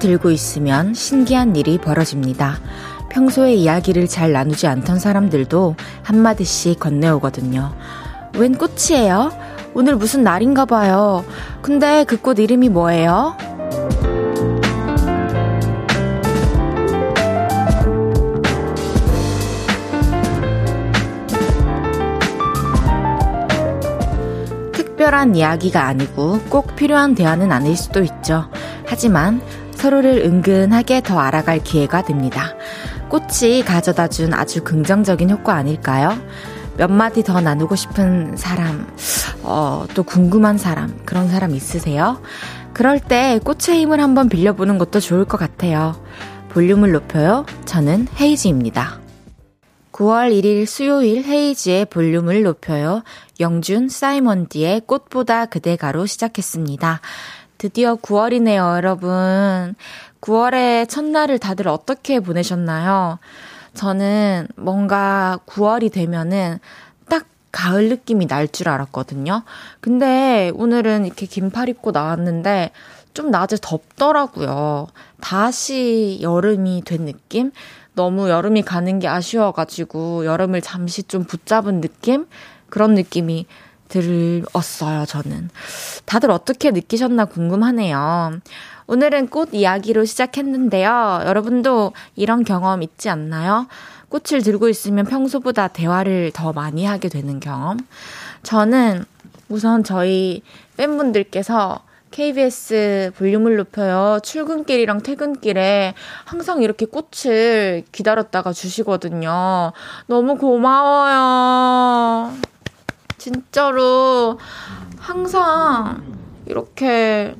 들고 있으면 신기한 일이 벌어집니다. 평소에 이야기를 잘 나누지 않던 사람들도 한마디씩 건네오거든요. 웬 꽃이에요? 오늘 무슨 날인가 봐요. 근데 그 꽃 이름이 뭐예요? 특별한 이야기가 아니고 꼭 필요한 대화는 아닐 수도 있죠. 하지만 서로를 은근하게 더 알아갈 기회가 됩니다. 꽃이 가져다 준 아주 긍정적인 효과 아닐까요? 몇 마디 더 나누고 싶은 사람, 어, 또 궁금한 사람, 그런 사람 있으세요? 그럴 때 꽃의 힘을 한번 빌려보는 것도 좋을 것 같아요. 볼륨을 높여요. 저는 헤이지입니다. 9월 1일 수요일 헤이지의 볼륨을 높여요. 영준 사이먼디의 꽃보다 그대가로 시작했습니다. 드디어 9월이네요, 여러분. 9월의 첫날을 다들 어떻게 보내셨나요? 저는 뭔가 9월이 되면은 딱 가을 느낌이 날 줄 알았거든요. 근데 오늘은 이렇게 긴팔 입고 나왔는데 좀 낮에 덥더라고요. 다시 여름이 된 느낌? 너무 여름이 가는 게 아쉬워가지고 여름을 잠시 좀 붙잡은 느낌? 그런 느낌이 들었어요, 저는. 다들 어떻게 느끼셨나 궁금하네요. 오늘은 꽃 이야기로 시작했는데요. 여러분도 이런 경험 있지 않나요? 꽃을 들고 있으면 평소보다 대화를 더 많이 하게 되는 경험. 저는 우선 저희 팬분들께서 KBS 볼륨을 높여요. 출근길이랑 퇴근길에 항상 이렇게 꽃을 기다렸다가 주시거든요. 너무 고마워요. 진짜로 항상 이렇게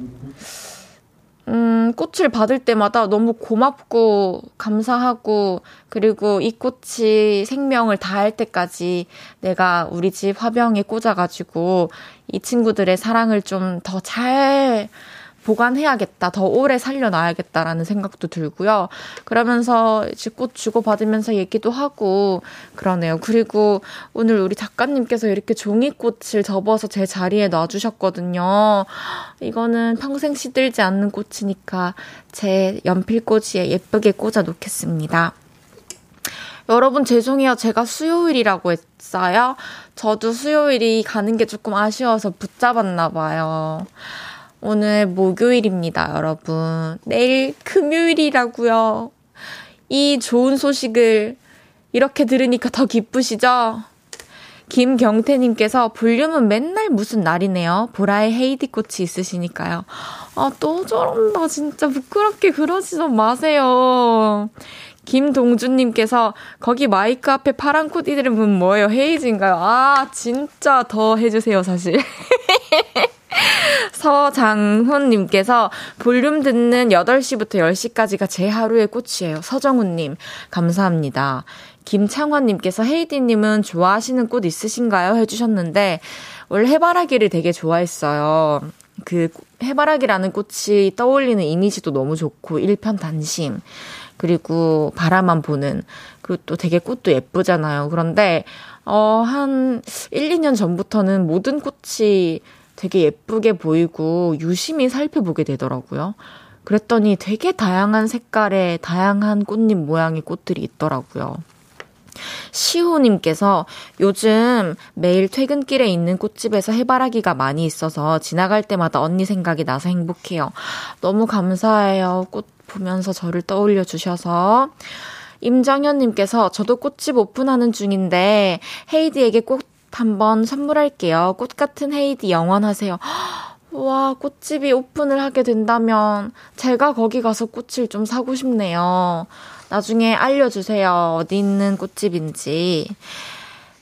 음, 꽃을 받을 때마다 너무 고맙고 감사하고 그리고 이 꽃이 생명을 다할 때까지 내가 우리 집 화병에 꽂아가지고 이 친구들의 사랑을 좀 더 잘 보관해야겠다. 더 오래 살려놔야겠다라는 생각도 들고요. 그러면서 이제 꽃 주고받으면서 얘기도 하고 그러네요. 그리고 오늘 우리 작가님께서 이렇게 종이꽃을 접어서 제 자리에 놔주셨거든요. 이거는 평생 시들지 않는 꽃이니까 제 연필꽂이에 예쁘게 꽂아 놓겠습니다. 여러분 죄송해요. 제가 수요일이라고 했어요. 저도 수요일이 가는 게 조금 아쉬워서 붙잡았나 봐요. 오늘 목요일입니다, 여러분. 내일 금요일이라고요. 이 좋은 소식을 이렇게 들으니까 더 기쁘시죠? 김경태님께서 볼륨은 맨날 무슨 날이네요. 보라의 헤이디 꽃이 있으시니까요. 아, 또 저런다. 진짜 부끄럽게 그러지 좀 마세요. 김동준님께서 거기 마이크 앞에 파란 꽃 이름은 뭐예요? 헤이즈인가요? 아, 진짜 더 해주세요, 사실. 서장훈님께서 볼륨 듣는 8시부터 10시까지가 제 하루의 꽃이에요. 서정훈님, 감사합니다. 김창환님께서 헤이디님은 좋아하시는 꽃 있으신가요? 해주셨는데, 원래 해바라기를 되게 좋아했어요. 그 해바라기라는 꽃이 떠올리는 이미지도 너무 좋고, 일편단심. 그리고 바라만 보는, 그리고 또 되게 꽃도 예쁘잖아요. 그런데, 어, 한 1, 2년 전부터는 모든 꽃이 되게 예쁘게 보이고 유심히 살펴보게 되더라고요. 그랬더니 되게 다양한 색깔의 다양한 꽃잎 모양의 꽃들이 있더라고요. 시호님께서 요즘 매일 퇴근길에 있는 꽃집에서 해바라기가 많이 있어서 지나갈 때마다 언니 생각이 나서 행복해요. 너무 감사해요. 꽃 보면서 저를 떠올려 주셔서. 임정현님께서 저도 꽃집 오픈하는 중인데 헤이디에게 꼭 한번 선물할게요. 꽃 같은 헤이디 영원하세요. 와, 꽃집이 오픈을 하게 된다면 제가 거기 가서 꽃을 좀 사고 싶네요. 나중에 알려주세요. 어디 있는 꽃집인지.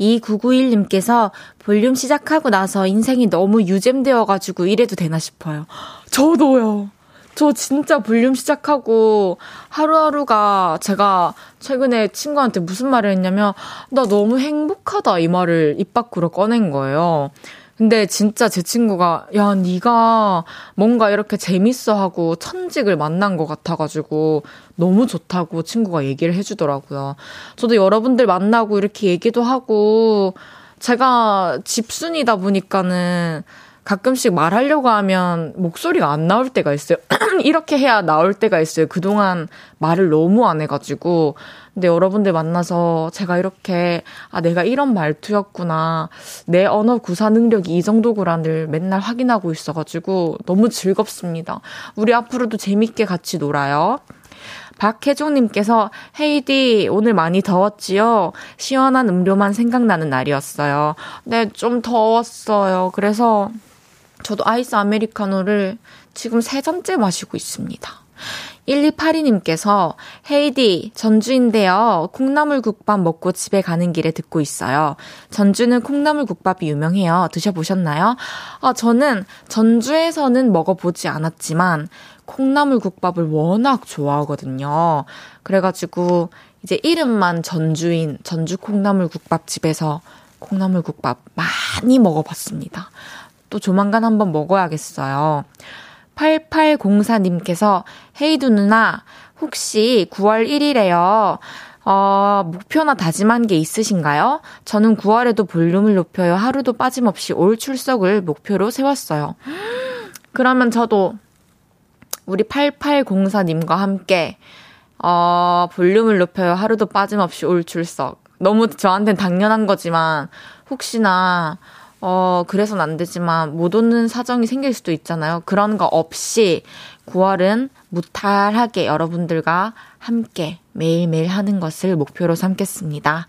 2991님께서 볼륨 시작하고 나서 인생이 너무 유잼되어가지고 이래도 되나 싶어요. 저도요. 저 진짜 볼륨 시작하고 하루하루가 제가 최근에 친구한테 무슨 말을 했냐면 나 너무 행복하다 이 말을 입 밖으로 꺼낸 거예요. 근데 진짜 제 친구가 야 네가 뭔가 이렇게 재밌어하고 천직을 만난 것 같아가지고 너무 좋다고 친구가 얘기를 해주더라고요. 저도 여러분들 만나고 이렇게 얘기도 하고 제가 집순이다 보니까는 가끔씩 말하려고 하면 목소리가 안 나올 때가 있어요. 이렇게 해야 나올 때가 있어요. 그동안 말을 너무 안 해가지고. 근데 여러분들 만나서 제가 이렇게, 아, 내가 이런 말투였구나. 내 언어 구사 능력이 이 정도구나를 맨날 확인하고 있어가지고 너무 즐겁습니다. 우리 앞으로도 재밌게 같이 놀아요. 박혜종님께서 헤이디 오늘 많이 더웠지요? 시원한 음료만 생각나는 날이었어요. 네, 좀 더웠어요. 그래서 저도 아이스 아메리카노를 지금 세 잔째 마시고 있습니다. 1282님께서 헤이디 전주인데요. 콩나물 국밥 먹고 집에 가는 길에 듣고 있어요. 전주는 콩나물 국밥이 유명해요. 드셔보셨나요? 아, 저는 전주에서는 먹어보지 않았지만 콩나물 국밥을 워낙 좋아하거든요. 그래가지고 이제 이름만 전주인 전주 콩나물 국밥집에서 콩나물 국밥 많이 먹어봤습니다. 또 조만간 한번 먹어야겠어요. 8804님께서 헤이두 누나 혹시 9월 1일에요. 어, 목표나 다짐한 게 있으신가요? 저는 9월에도 볼륨을 높여요. 하루도 빠짐없이 올 출석을 목표로 세웠어요. 그러면 저도 우리 8804님과 함께 어, 볼륨을 높여요. 하루도 빠짐없이 올 출석. 너무 저한테는 당연한 거지만 혹시나 어, 그래선 안 되지만 못 오는 사정이 생길 수도 있잖아요. 그런 거 없이 9월은 무탈하게 여러분들과 함께 매일매일 하는 것을 목표로 삼겠습니다.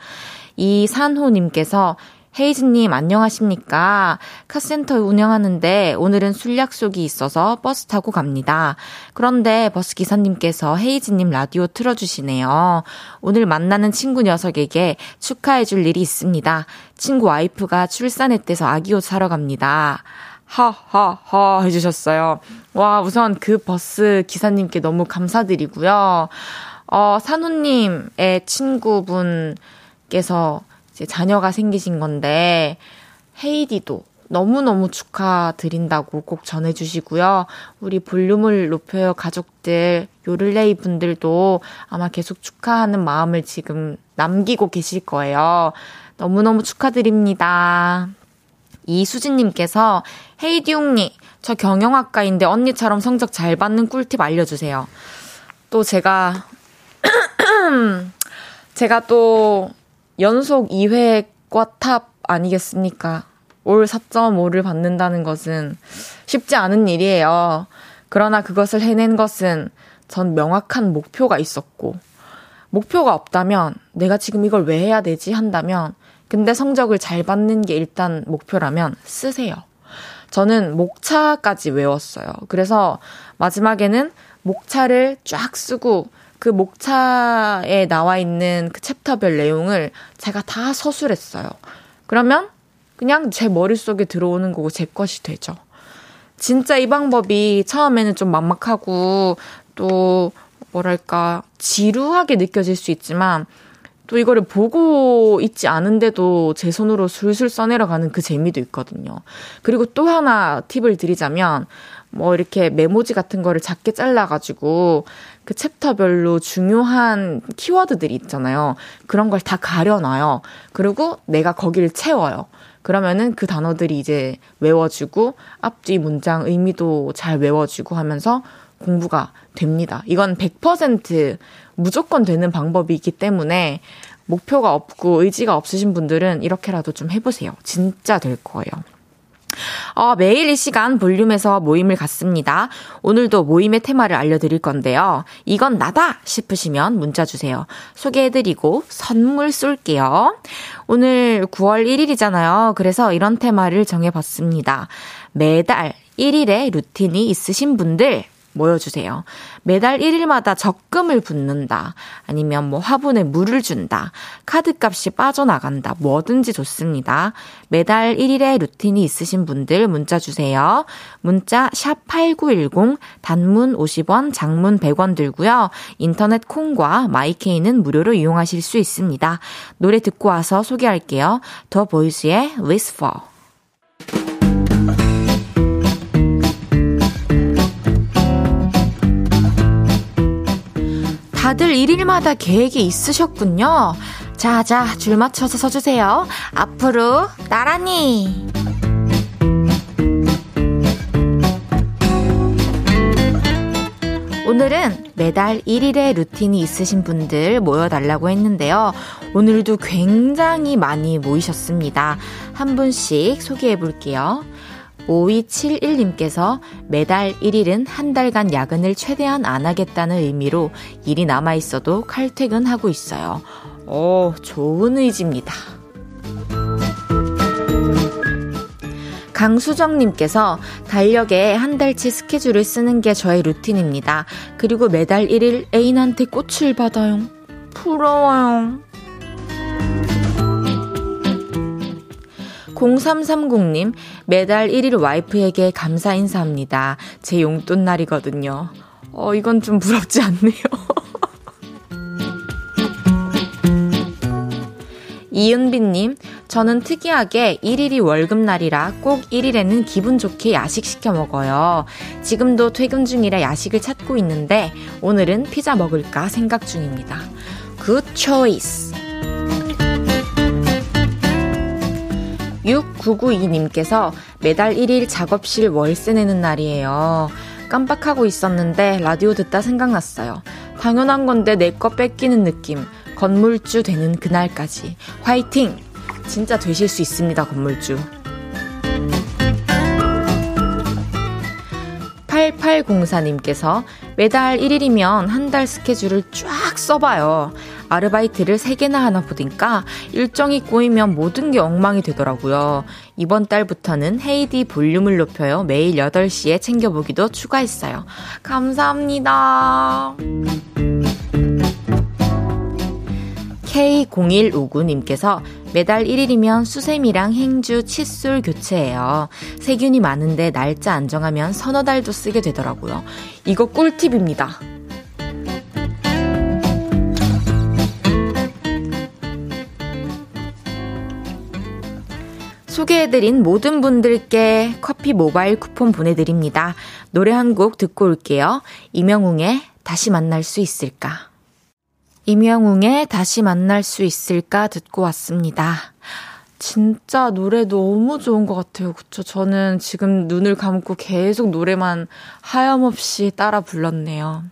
이산호님께서 헤이즈님 안녕하십니까? 카센터 운영하는데 오늘은 술 약속이 있어서 버스 타고 갑니다. 그런데 버스 기사님께서 헤이즈님 라디오 틀어주시네요. 오늘 만나는 친구 녀석에게 축하해줄 일이 있습니다. 친구 와이프가 출산했대서 아기 옷 사러 갑니다. 하하하 해주셨어요. 와, 우선 그 버스 기사님께 너무 감사드리고요. 어, 산호님의 친구분께서 이제 자녀가 생기신 건데 헤이디도 너무너무 축하드린다고 꼭 전해주시고요. 우리 볼륨을 높여요 가족들, 요를레이 분들도 아마 계속 축하하는 마음을 지금 남기고 계실 거예요. 너무너무 축하드립니다. 이수진님께서 헤이디 웅니, 저 경영학과인데 언니처럼 성적 잘 받는 꿀팁 알려주세요. 또 제가, 제가 또 연속 2회 과 탑 아니겠습니까? all 4.5를 받는다는 것은 쉽지 않은 일이에요. 그러나 그것을 해낸 것은 전 명확한 목표가 있었고, 목표가 없다면 내가 지금 이걸 왜 해야 되지 한다면, 근데 성적을 잘 받는 게 일단 목표라면 쓰세요. 저는 목차까지 외웠어요. 그래서 마지막에는 목차를 쫙 쓰고 그 목차에 나와 있는 그 챕터별 내용을 제가 다 서술했어요. 그러면 그냥 제 머릿속에 들어오는 거고 제 것이 되죠. 진짜 이 방법이 처음에는 좀 막막하고 또 뭐랄까 지루하게 느껴질 수 있지만 또 이거를 보고 있지 않은데도 제 손으로 술술 써내려가는 그 재미도 있거든요. 그리고 또 하나 팁을 드리자면 뭐 이렇게 메모지 같은 거를 작게 잘라가지고 그 챕터별로 중요한 키워드들이 있잖아요. 그런 걸 다 가려놔요. 그리고 내가 거기를 채워요. 그러면은 그 단어들이 이제 외워지고 앞뒤 문장 의미도 잘 외워지고 하면서 공부가 됩니다. 이건 100% 무조건 되는 방법이기 때문에 목표가 없고 의지가 없으신 분들은 이렇게라도 좀 해보세요. 진짜 될 거예요. 어, 매일 이 시간 볼륨에서 모임을 갖습니다. 오늘도 모임의 테마를 알려드릴 건데요. 이건 나다 싶으시면 문자 주세요. 소개해드리고 선물 쏠게요. 오늘 9월 1일이잖아요. 그래서 이런 테마를 정해봤습니다. 매달 1일의 루틴이 있으신 분들 모여주세요. 매달 1일마다 적금을 붓는다. 아니면 뭐 화분에 물을 준다. 카드값이 빠져나간다. 뭐든지 좋습니다. 매달 1일의 루틴이 있으신 분들 문자 주세요. 문자 샵8910 단문 50원, 장문 100원 들고요. 인터넷 콩과 마이케이는 무료로 이용하실 수 있습니다. 노래 듣고 와서 소개할게요. 더 보이즈의 Whisper. 다들 일일마다 계획이 있으셨군요. 자, 자, 줄 맞춰서 서주세요. 앞으로 나란히. 오늘은 매달 1일의 루틴이 있으신 분들 모여달라고 했는데요. 오늘도 굉장히 많이 모이셨습니다. 한 분씩 소개해 볼게요. 5271님께서 매달 1일은 한 달간 야근을 최대한 안 하겠다는 의미로 일이 남아 있어도 칼퇴근하고 있어요. 오, 좋은 의지입니다. 강수정님께서 달력에 한 달치 스케줄을 쓰는 게 저의 루틴입니다. 그리고 매달 1일 애인한테 꽃을 받아요. 부러워요. 0330님, 매달 1일 와이프에게 감사 인사합니다. 제 용돈 날이거든요. 어, 이건 좀 부럽지 않네요. 이은비님, 저는 특이하게 1일이 월급날이라 꼭 1일에는 기분 좋게 야식 시켜 먹어요. 지금도 퇴근 중이라 야식을 찾고 있는데 오늘은 피자 먹을까 생각 중입니다. good choice. 6992님께서 매달 1일 작업실 월세 내는 날이에요. 깜빡하고 있었는데 라디오 듣다 생각났어요. 당연한 건데 내 거 뺏기는 느낌. 건물주 되는 그날까지. 화이팅! 진짜 되실 수 있습니다, 건물주. 8804님께서 매달 1일이면 한 달 스케줄을 쫙 써봐요. 아르바이트를 3개나 하나 보니까 일정이 꼬이면 모든 게 엉망이 되더라고요. 이번 달부터는 헤이디 볼륨을 높여요. 매일 8시에 챙겨보기도 추가했어요. 감사합니다. K0159님께서 매달 1일이면 수세미랑 행주, 칫솔 교체해요. 세균이 많은데 날짜 안 정하면 서너 달도 쓰게 되더라고요. 이거 꿀팁입니다. 소개해드린 모든 분들께 커피 모바일 쿠폰 보내드립니다. 노래 한 곡 듣고 올게요. 이명웅의 다시 만날 수 있을까? 임영웅의 다시 만날 수 있을까 듣고 왔습니다. 진짜 노래 너무 좋은 것 같아요. 그쵸? 저는 지금 눈을 감고 계속 노래만 하염없이 따라 불렀네요.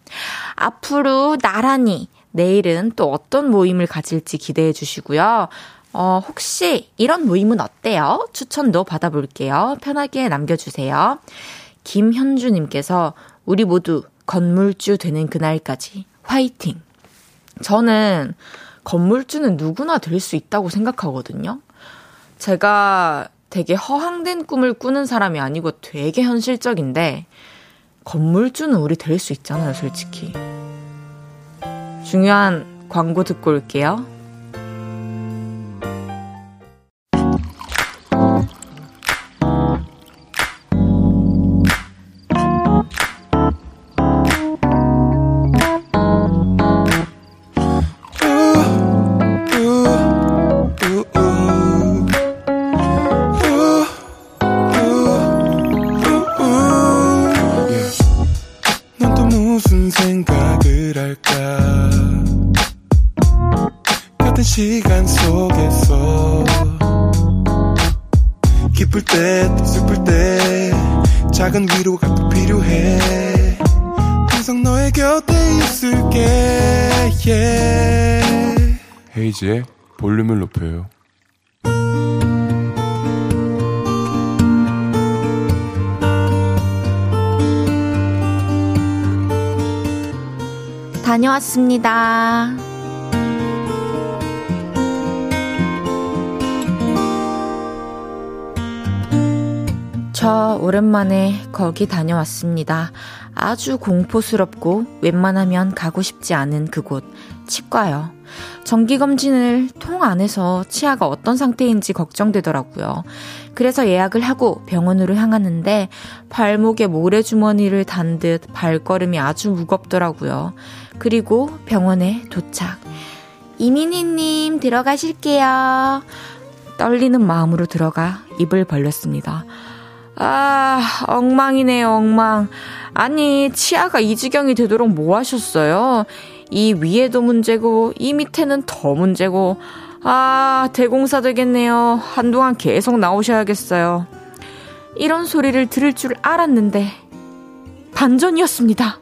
앞으로 나란히 내일은 또 어떤 모임을 가질지 기대해 주시고요. 어, 혹시 이런 모임은 어때요? 추천도 받아볼게요. 편하게 남겨주세요. 김현주님께서 우리 모두 건물주 되는 그날까지 화이팅! 저는 건물주는 누구나 될 수 있다고 생각하거든요. 제가 되게 허황된 꿈을 꾸는 사람이 아니고 되게 현실적인데, 건물주는 우리 될 수 있잖아요, 솔직히. 중요한 광고 듣고 올게요. 홈이지에 볼륨을 높여요. 다녀왔습니다. 저 오랜만에 거기 다녀왔습니다. 아주 공포스럽고 웬만하면 가고 싶지 않은 그곳, 치과요. 정기검진을 통 안에서 치아가 어떤 상태인지 걱정되더라고요. 그래서 예약을 하고 병원으로 향하는데 발목에 모래주머니를 단 듯 발걸음이 아주 무겁더라고요. 그리고 병원에 도착. 이민희님 들어가실게요. 떨리는 마음으로 들어가 입을 벌렸습니다. 아, 엉망이네요, 엉망. 아니, 치아가 이 지경이 되도록 뭐 하셨어요? 이 위에도 문제고, 이 밑에는 더 문제고, 아, 대공사 되겠네요. 한동안 계속 나오셔야겠어요. 이런 소리를 들을 줄 알았는데, 반전이었습니다.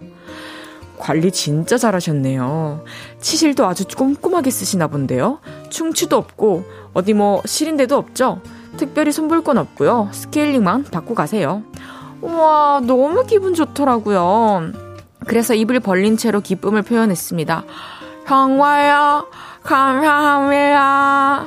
관리 진짜 잘하셨네요. 치실도 아주 꼼꼼하게 쓰시나 본데요. 충치도 없고, 어디 뭐 시린 데도 없죠? 특별히 손볼 건 없고요. 스케일링만 받고 가세요. 우와, 너무 기분 좋더라고요. 그래서 입을 벌린 채로 기쁨을 표현했습니다. 정말요? 감사합니다.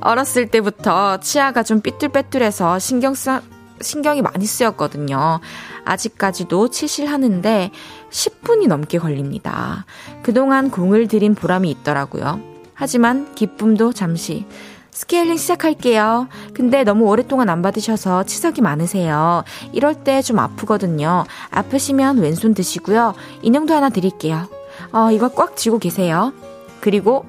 어렸을 때부터 치아가 좀 삐뚤빼뚤해서 신경 쓰, 신경이 많이 쓰였거든요. 아직까지도 치실하는데 10분이 넘게 걸립니다. 그동안 공을 들인 보람이 있더라고요. 하지만 기쁨도 잠시. 스케일링 시작할게요. 근데 너무 오랫동안 안 받으셔서 치석이 많으세요. 이럴 때 좀 아프거든요. 아프시면 왼손 드시고요. 인형도 하나 드릴게요. 어, 이거 꽉 쥐고 계세요. 그리고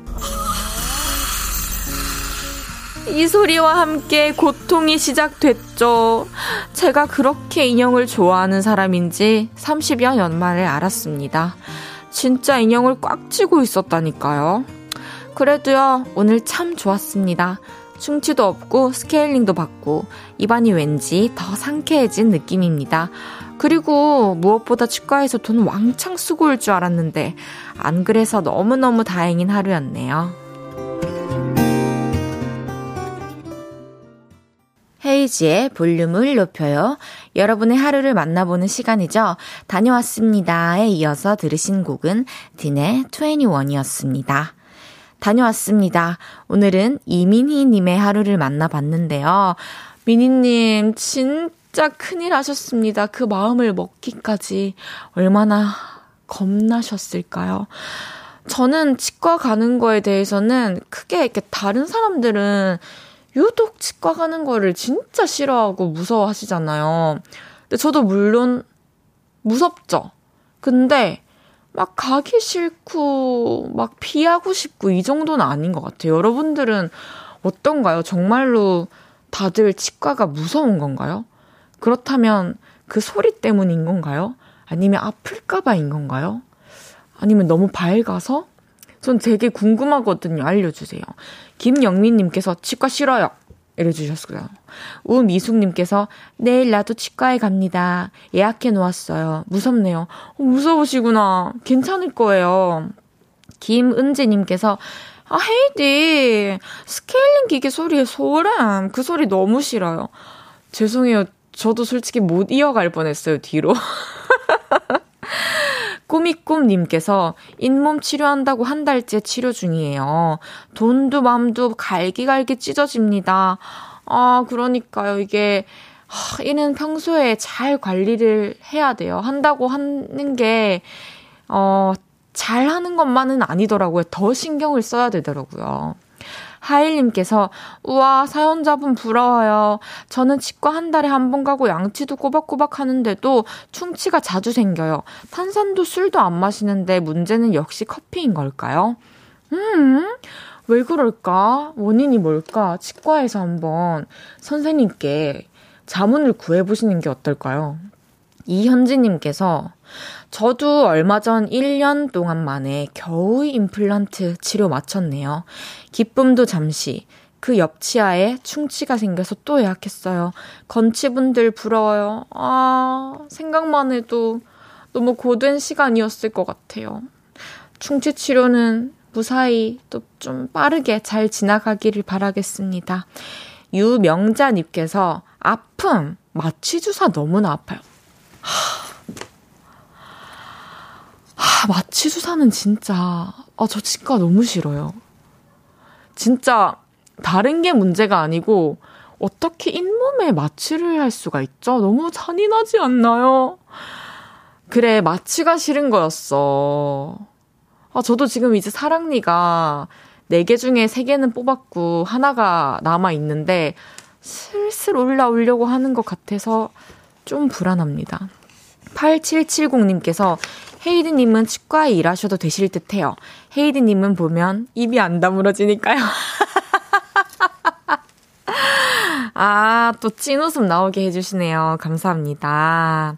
이 소리와 함께 고통이 시작됐죠. 제가 그렇게 인형을 좋아하는 사람인지 30여 년 만에 알았습니다. 진짜 인형을 꽉 쥐고 있었다니까요. 그래도요, 오늘 참 좋았습니다. 충치도 없고 스케일링도 받고 입안이 왠지 더 상쾌해진 느낌입니다. 그리고 무엇보다 치과에서 돈 왕창 쓰고 올 줄 알았는데 안 그래서 너무너무 다행인 하루였네요. 헤이지의 볼륨을 높여요. 여러분의 하루를 만나보는 시간이죠. 다녀왔습니다에 이어서 들으신 곡은 딘의 21이었습니다. 다녀왔습니다. 오늘은 이민희님의 하루를 만나봤는데요. 미니님, 진짜 큰일 하셨습니다. 그 마음을 먹기까지 얼마나 겁나셨을까요? 저는 치과 가는 거에 대해서는 크게 이렇게 다른 사람들은 유독 치과 가는 거를 진짜 싫어하고 무서워하시잖아요. 근데 저도 물론 무섭죠. 근데 막 가기 싫고 막 피하고 싶고 이 정도는 아닌 것 같아요. 여러분들은 어떤가요? 정말로 다들 치과가 무서운 건가요? 그렇다면 그 소리 때문인 건가요? 아니면 아플까봐인 건가요? 아니면 너무 밝아서? 전 되게 궁금하거든요. 알려주세요. 김영민님께서 치과 싫어요. 이래주셨어요. 우미숙님께서 내일 나도 치과에 갑니다. 예약해 놓았어요. 무섭네요. 어, 무서우시구나. 괜찮을 거예요. 김은지님께서 아, 헤디, 스케일링 기계 소리에 소름. 그 소리 너무 싫어요. 죄송해요. 저도 솔직히 못 이어갈 뻔했어요, 뒤로. 꾸미꿈님께서 잇몸 치료한다고 한 달째 치료 중이에요. 돈도 맘도 갈기갈기 찢어집니다. 아, 그러니까요. 이게, 하, 이는 평소에 잘 관리를 해야 돼요. 한다고 하는 게, 어, 잘 하는 것만은 아니더라고요. 더 신경을 써야 되더라고요. 하일님께서, 우와, 사연자분 부러워요. 저는 치과 한 달에 한 번 가고 양치도 꼬박꼬박 하는데도 충치가 자주 생겨요. 탄산도 술도 안 마시는데 문제는 역시 커피인 걸까요? 음, 왜 그럴까? 원인이 뭘까? 치과에서 한번 선생님께 자문을 구해보시는 게 어떨까요? 이현지님께서 저도 얼마 전 1년 동안 만에 겨우 임플란트 치료 마쳤네요. 기쁨도 잠시. 그 옆치아에 충치가 생겨서 또 예약했어요. 건치분들 부러워요. 아, 생각만 해도 너무 고된 시간이었을 것 같아요. 충치 치료는 무사히 또 좀 빠르게 잘 지나가기를 바라겠습니다. 유명자님께서 아픔, 마취주사 너무나 아파요. 하, 하 마취 주사는 진짜, 아, 저 치과 너무 싫어요. 진짜 다른 게 문제가 아니고 어떻게 잇몸에 마취를 할 수가 있죠? 너무 잔인하지 않나요? 그래, 마취가 싫은 거였어. 아, 저도 지금 이제 사랑니가 4개 중에 3개는 뽑았고, 하나가 남아있는데, 슬슬 올라오려고 하는 것 같아서 좀 불안합니다. 8770님께서 헤이드님은 치과에 일하셔도 되실 듯 해요. 헤이드님은 보면 입이 안 다물어지니까요. 아, 또 찐웃음 나오게 해주시네요. 감사합니다.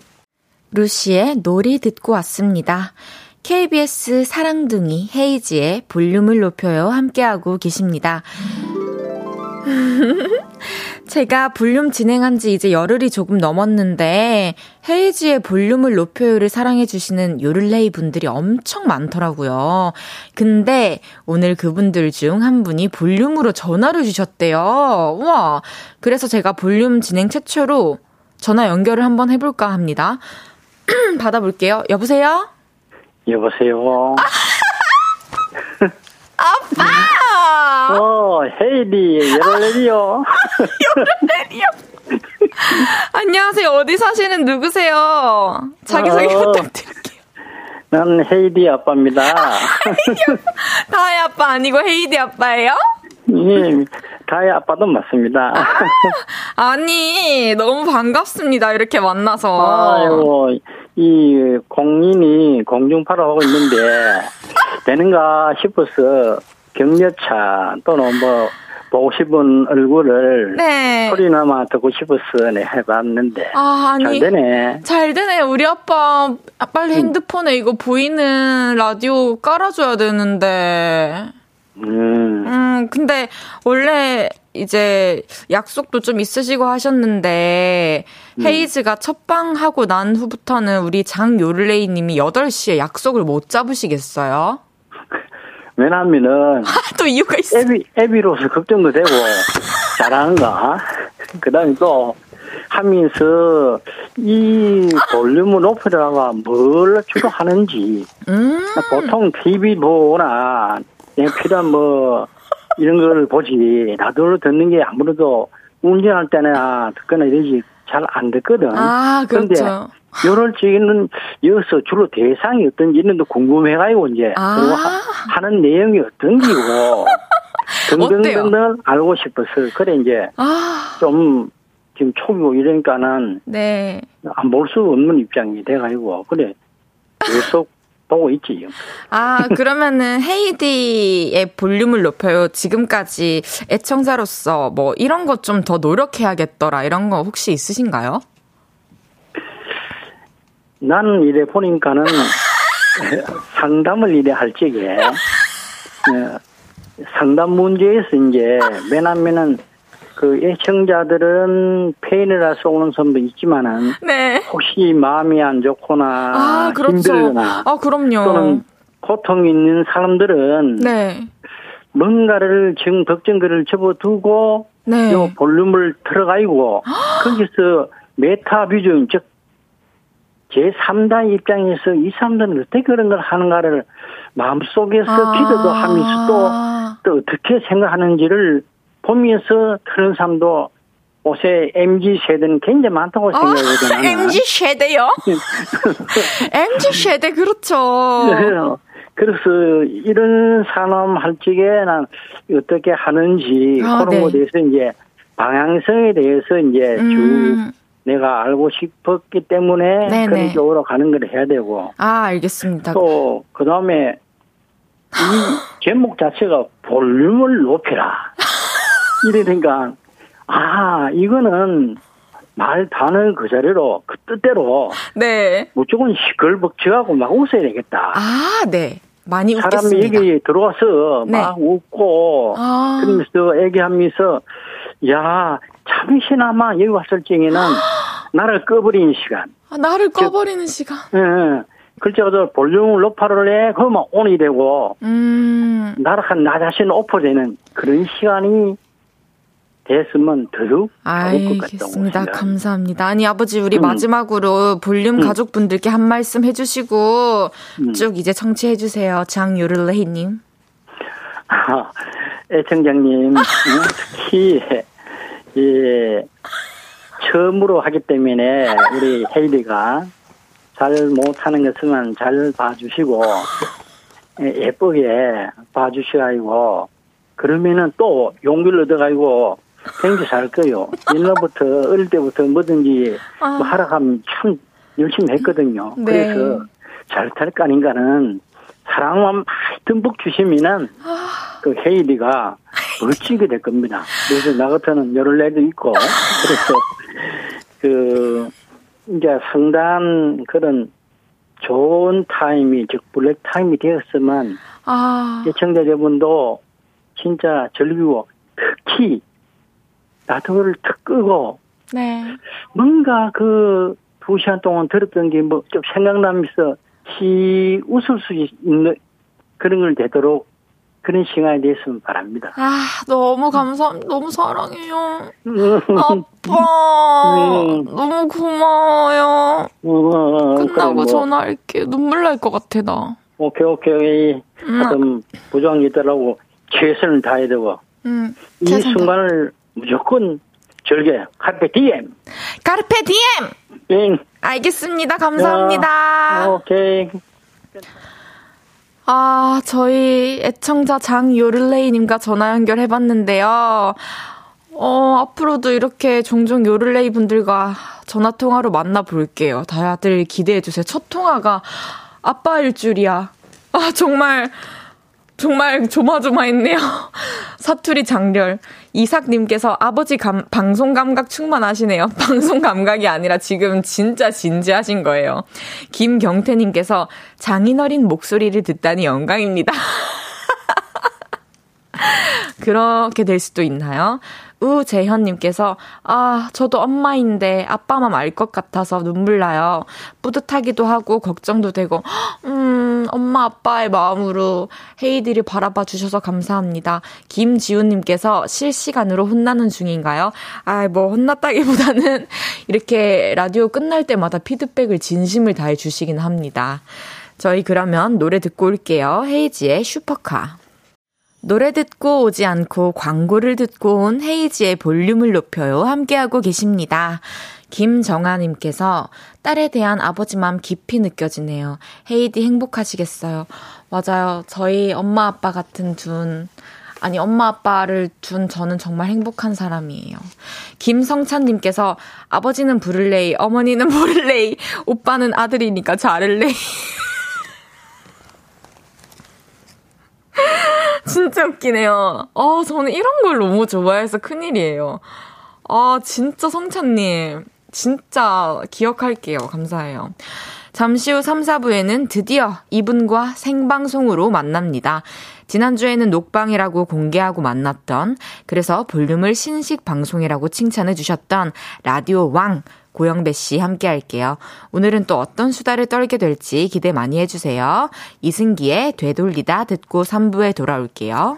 루시의 놀이 듣고 왔습니다. KBS 사랑둥이 헤이지의 볼륨을 높여요 함께하고 계십니다. 제가 볼륨 진행한 지 이제 열흘이 조금 넘었는데 헤이지의 볼륨을 높여요를 사랑해주시는 요를레이 분들이 엄청 많더라고요. 근데 오늘 그분들 중 한 분이 볼륨으로 전화를 주셨대요. 우와. 그래서 제가 볼륨 진행 최초로 전화 연결을 한번 해볼까 합니다. 받아볼게요. 여보세요? 여보세요? 아빠! 어, 헤이디, 여러레디요. 여러레디요. 안녕하세요. 어디 사시는 누구세요? 자기소개 어, 부탁드릴게요. 난 헤이디 아빠입니다. 다혜 아빠 아니고 헤이디 아빠예요? 예, 다혜 아빠도 맞습니다. 아, 니 너무 반갑습니다. 이렇게 만나서. 아이고, 이 공인이 공중파로 하고 있는데 되는가 싶어서 격려차 또는 뭐 보고 싶은 얼굴을 네. 소리나마 듣고 싶어서 네, 해봤는데 아, 아니, 잘 되네. 잘 되네. 우리 아빠 빨리 핸드폰에 이거 보이는 라디오 깔아줘야 되는데. 음. 음, 근데 원래 이제 약속도 좀 있으시고 하셨는데 음. 헤이즈가 첫방 하고 난 후부터는 우리 장요르레이 님이 8시에 약속을 못 잡으시겠어요? 왜냐하면은 또 이유가 있어. 애비 애비로서 걱정도 되고 잘하는가. 그다음에 또 하면서 이 볼륨을 높여라가 뭘 주로 하는지 음. 보통 TV 보나 필요한 뭐 이런 걸 보지 라디오를 듣는 게 아무래도 운전할 때나 듣거나 이러지 잘 안 듣거든. 아, 그렇죠. 요럴 적에는 여기서 주로 대상이 어떤지 이런 도 궁금해가지고 이제 아. 그리고 하, 는 내용이 어떤 기고 등등등등 알고 싶어서 그래 이제 아. 좀 지금 초기고 이러니까는 네. 안볼 수 없는 입장이 돼가지고 그래 계속 보고 있지. 아, 그러면은 헤이디의 볼륨을 높여요. 지금까지 애청자로서 뭐 이런 것 좀 더 노력해야겠더라. 이런 거 혹시 있으신가요? 나는 이래 보니까는 상담을 이래 할 적에 어, 상담 문제에서 이제 왜냐면은 그 애청자들은 페인이라서 오는 사람도 있지만은 네. 혹시 마음이 안 좋거나 아, 그렇죠. 힘들거나 아, 그럼요. 또는 고통 있는 사람들은 네. 뭔가를 지금 걱정글을 접어두고 네. 요 볼륨을 들어가고 거기서 메타 비전 즉 제3단 입장에서 이 사람들은 어떻게 그런 걸 하는가를 마음속에서 아~ 기도도 하면서 또, 또 어떻게 생각하는지를 보면서 그런 사람도 옷에 MG 세대는 굉장히 많다고 아, 생각하거든요. MG 세대요? MG 세대 그렇죠. 그래서 이런 산업 할 적에 난 어떻게 하는지 아, 그런 네. 것에 대해서 이제 방향성에 대해서 이제 음. 쭉 내가 알고 싶었기 때문에 네네. 그런 쪽으로 가는 걸 해야 되고. 아 알겠습니다. 또 그 다음에 이 제목 자체가 볼륨을 높여라. 이러니까 아 이거는 말 단어 그 자리로 그 뜻대로 네 무조건 시끌벅적하고 막 웃어야 되겠다. 아 네. 많이 웃겠습니다. 사람이 얘기 들어와서 네. 막 웃고 아. 그러면서 얘기하면서 야 잠시나마 여기 왔을 적에는 나를 꺼버리는 시간. 아, 나를 꺼버리는 저, 시간. 예, 예. 글쎄도 볼륨을 높아를 해, 그러면 온이 되고, 음. 나를 한나 자신 오퍼되는 그런 시간이 됐으면 더욱 알겠습니다. 감사합니다. 아니 아버지 우리 음. 마지막으로 볼륨 음. 가족분들께 한 말씀 해주시고 음. 쭉 이제 청취해 주세요. 장요를레이님. 아, 애청장님 특히 예 처음으로 하기 때문에 우리 헤이리가 잘 못하는 것은 잘 봐주시고 예쁘게 봐주시고 그러면은 또 용기를 얻어가지고 굉장히 잘 거요. 옛날부터 어릴 때부터 뭐든지 아. 뭐 하라 하면 참 열심히 했거든요. 네. 그래서 잘탈거 아닌가는 사랑만 많이 듬뿍 주시면은 아. 그 헤이리가 멋지게 될 겁니다. 그래서 나 같은 열흘내도 있고 그래서 그 이제 상당한 그런 좋은 타임이 즉 블랙 타임이 되었으면 아. 시청자 여러분도 진짜 즐기고 특히 라디오를 탁 끄고 네. 뭔가 그 두 시간 동안 들었던 게 뭐 좀 생각나면서 시 웃을 수 있는 그런 걸 되도록 그런 시간이 됐으면 바랍니다. 아, 너무 감사, 너무 사랑해요. 아빠, 음. 너무 고마워요. 어, 끝나고 뭐. 전화할게. 눈물 날 것 같아, 나. 오케이, 오케이. 음. 하여튼, 부장이더라고 최선을 다해야 되고. 음, 이 순간을 무조건 즐겨요. 카르페 디엠. 카르페 디엠! 응. 알겠습니다. 감사합니다. 어, 오케이. 아, 저희 애청자 장요를레이님과 전화 연결해봤는데요. 어, 앞으로도 이렇게 종종 요를레이 분들과 전화 통화로 만나볼게요. 다들 기대해주세요. 첫 통화가 아빠일 줄이야. 아, 정말 정말 조마조마했네요. 사투리 장렬. 이삭님께서 아버지 감, 방송 감각 충만하시네요. 방송 감각이 아니라 지금 진짜 진지하신 거예요. 김경태님께서 장인어린 목소리를 듣다니 영광입니다. 그렇게 될 수도 있나요? 우재현님께서, 아, 저도 엄마인데 아빠만 알 것 같아서 눈물 나요. 뿌듯하기도 하고, 걱정도 되고, 음, 엄마, 아빠의 마음으로 헤이들이 바라봐 주셔서 감사합니다. 김지훈님께서 실시간으로 혼나는 중인가요? 아, 뭐, 혼났다기보다는 이렇게 라디오 끝날 때마다 피드백을 진심을 다해 주시긴 합니다. 저희 그러면 노래 듣고 올게요. 헤이지의 슈퍼카. 노래 듣고 오지 않고 광고를 듣고 온 헤이지의 볼륨을 높여요. 함께하고 계십니다. 김정아님께서 딸에 대한 아버지 마음 깊이 느껴지네요. 헤이디 행복하시겠어요. 맞아요. 저희 엄마 아빠 같은 둔, 아니, 엄마 아빠를 둔 저는 정말 행복한 사람이에요. 김성찬님께서 아버지는 부를레이, 어머니는 모를레이, 오빠는 아들이니까 잘을레이. 진짜 웃기네요. 아, 저는 이런 걸 너무 좋아해서 큰일이에요. 아, 진짜 성찬님. 진짜 기억할게요. 감사해요. 잠시 후 3, 4부에는 드디어 이분과 생방송으로 만납니다. 지난주에는 녹방이라고 공개하고 만났던, 그래서 볼륨을 신식 방송이라고 칭찬해 주셨던 라디오 왕, 고영배 씨 함께 할게요. 오늘은 또 어떤 수다를 떨게 될지 기대 많이 해주세요. 이승기의 되돌리다 듣고 3부에 돌아올게요.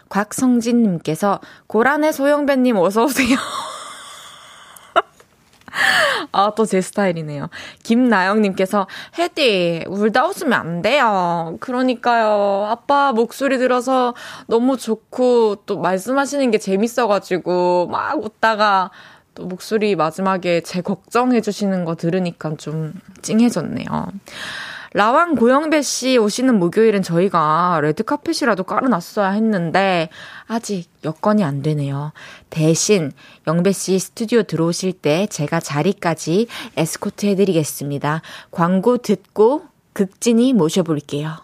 곽성진님께서 고란의 소영배님 어서오세요. 아, 또 제 스타일이네요. 김나영님께서, 헤디, 울다 웃으면 안 돼요. 그러니까요. 아빠 목소리 들어서 너무 좋고, 또 말씀하시는 게 재밌어가지고, 막 웃다가, 또 목소리 마지막에 제 걱정해주시는 거 들으니까 좀 찡해졌네요. 라왕 고영배 씨 오시는 목요일은 저희가 레드 카펫이라도 깔아놨어야 했는데, 아직 여건이 안 되네요. 대신 영배 씨 스튜디오 들어오실 때 제가 자리까지 에스코트 해드리겠습니다. 광고 듣고 극진히 모셔볼게요.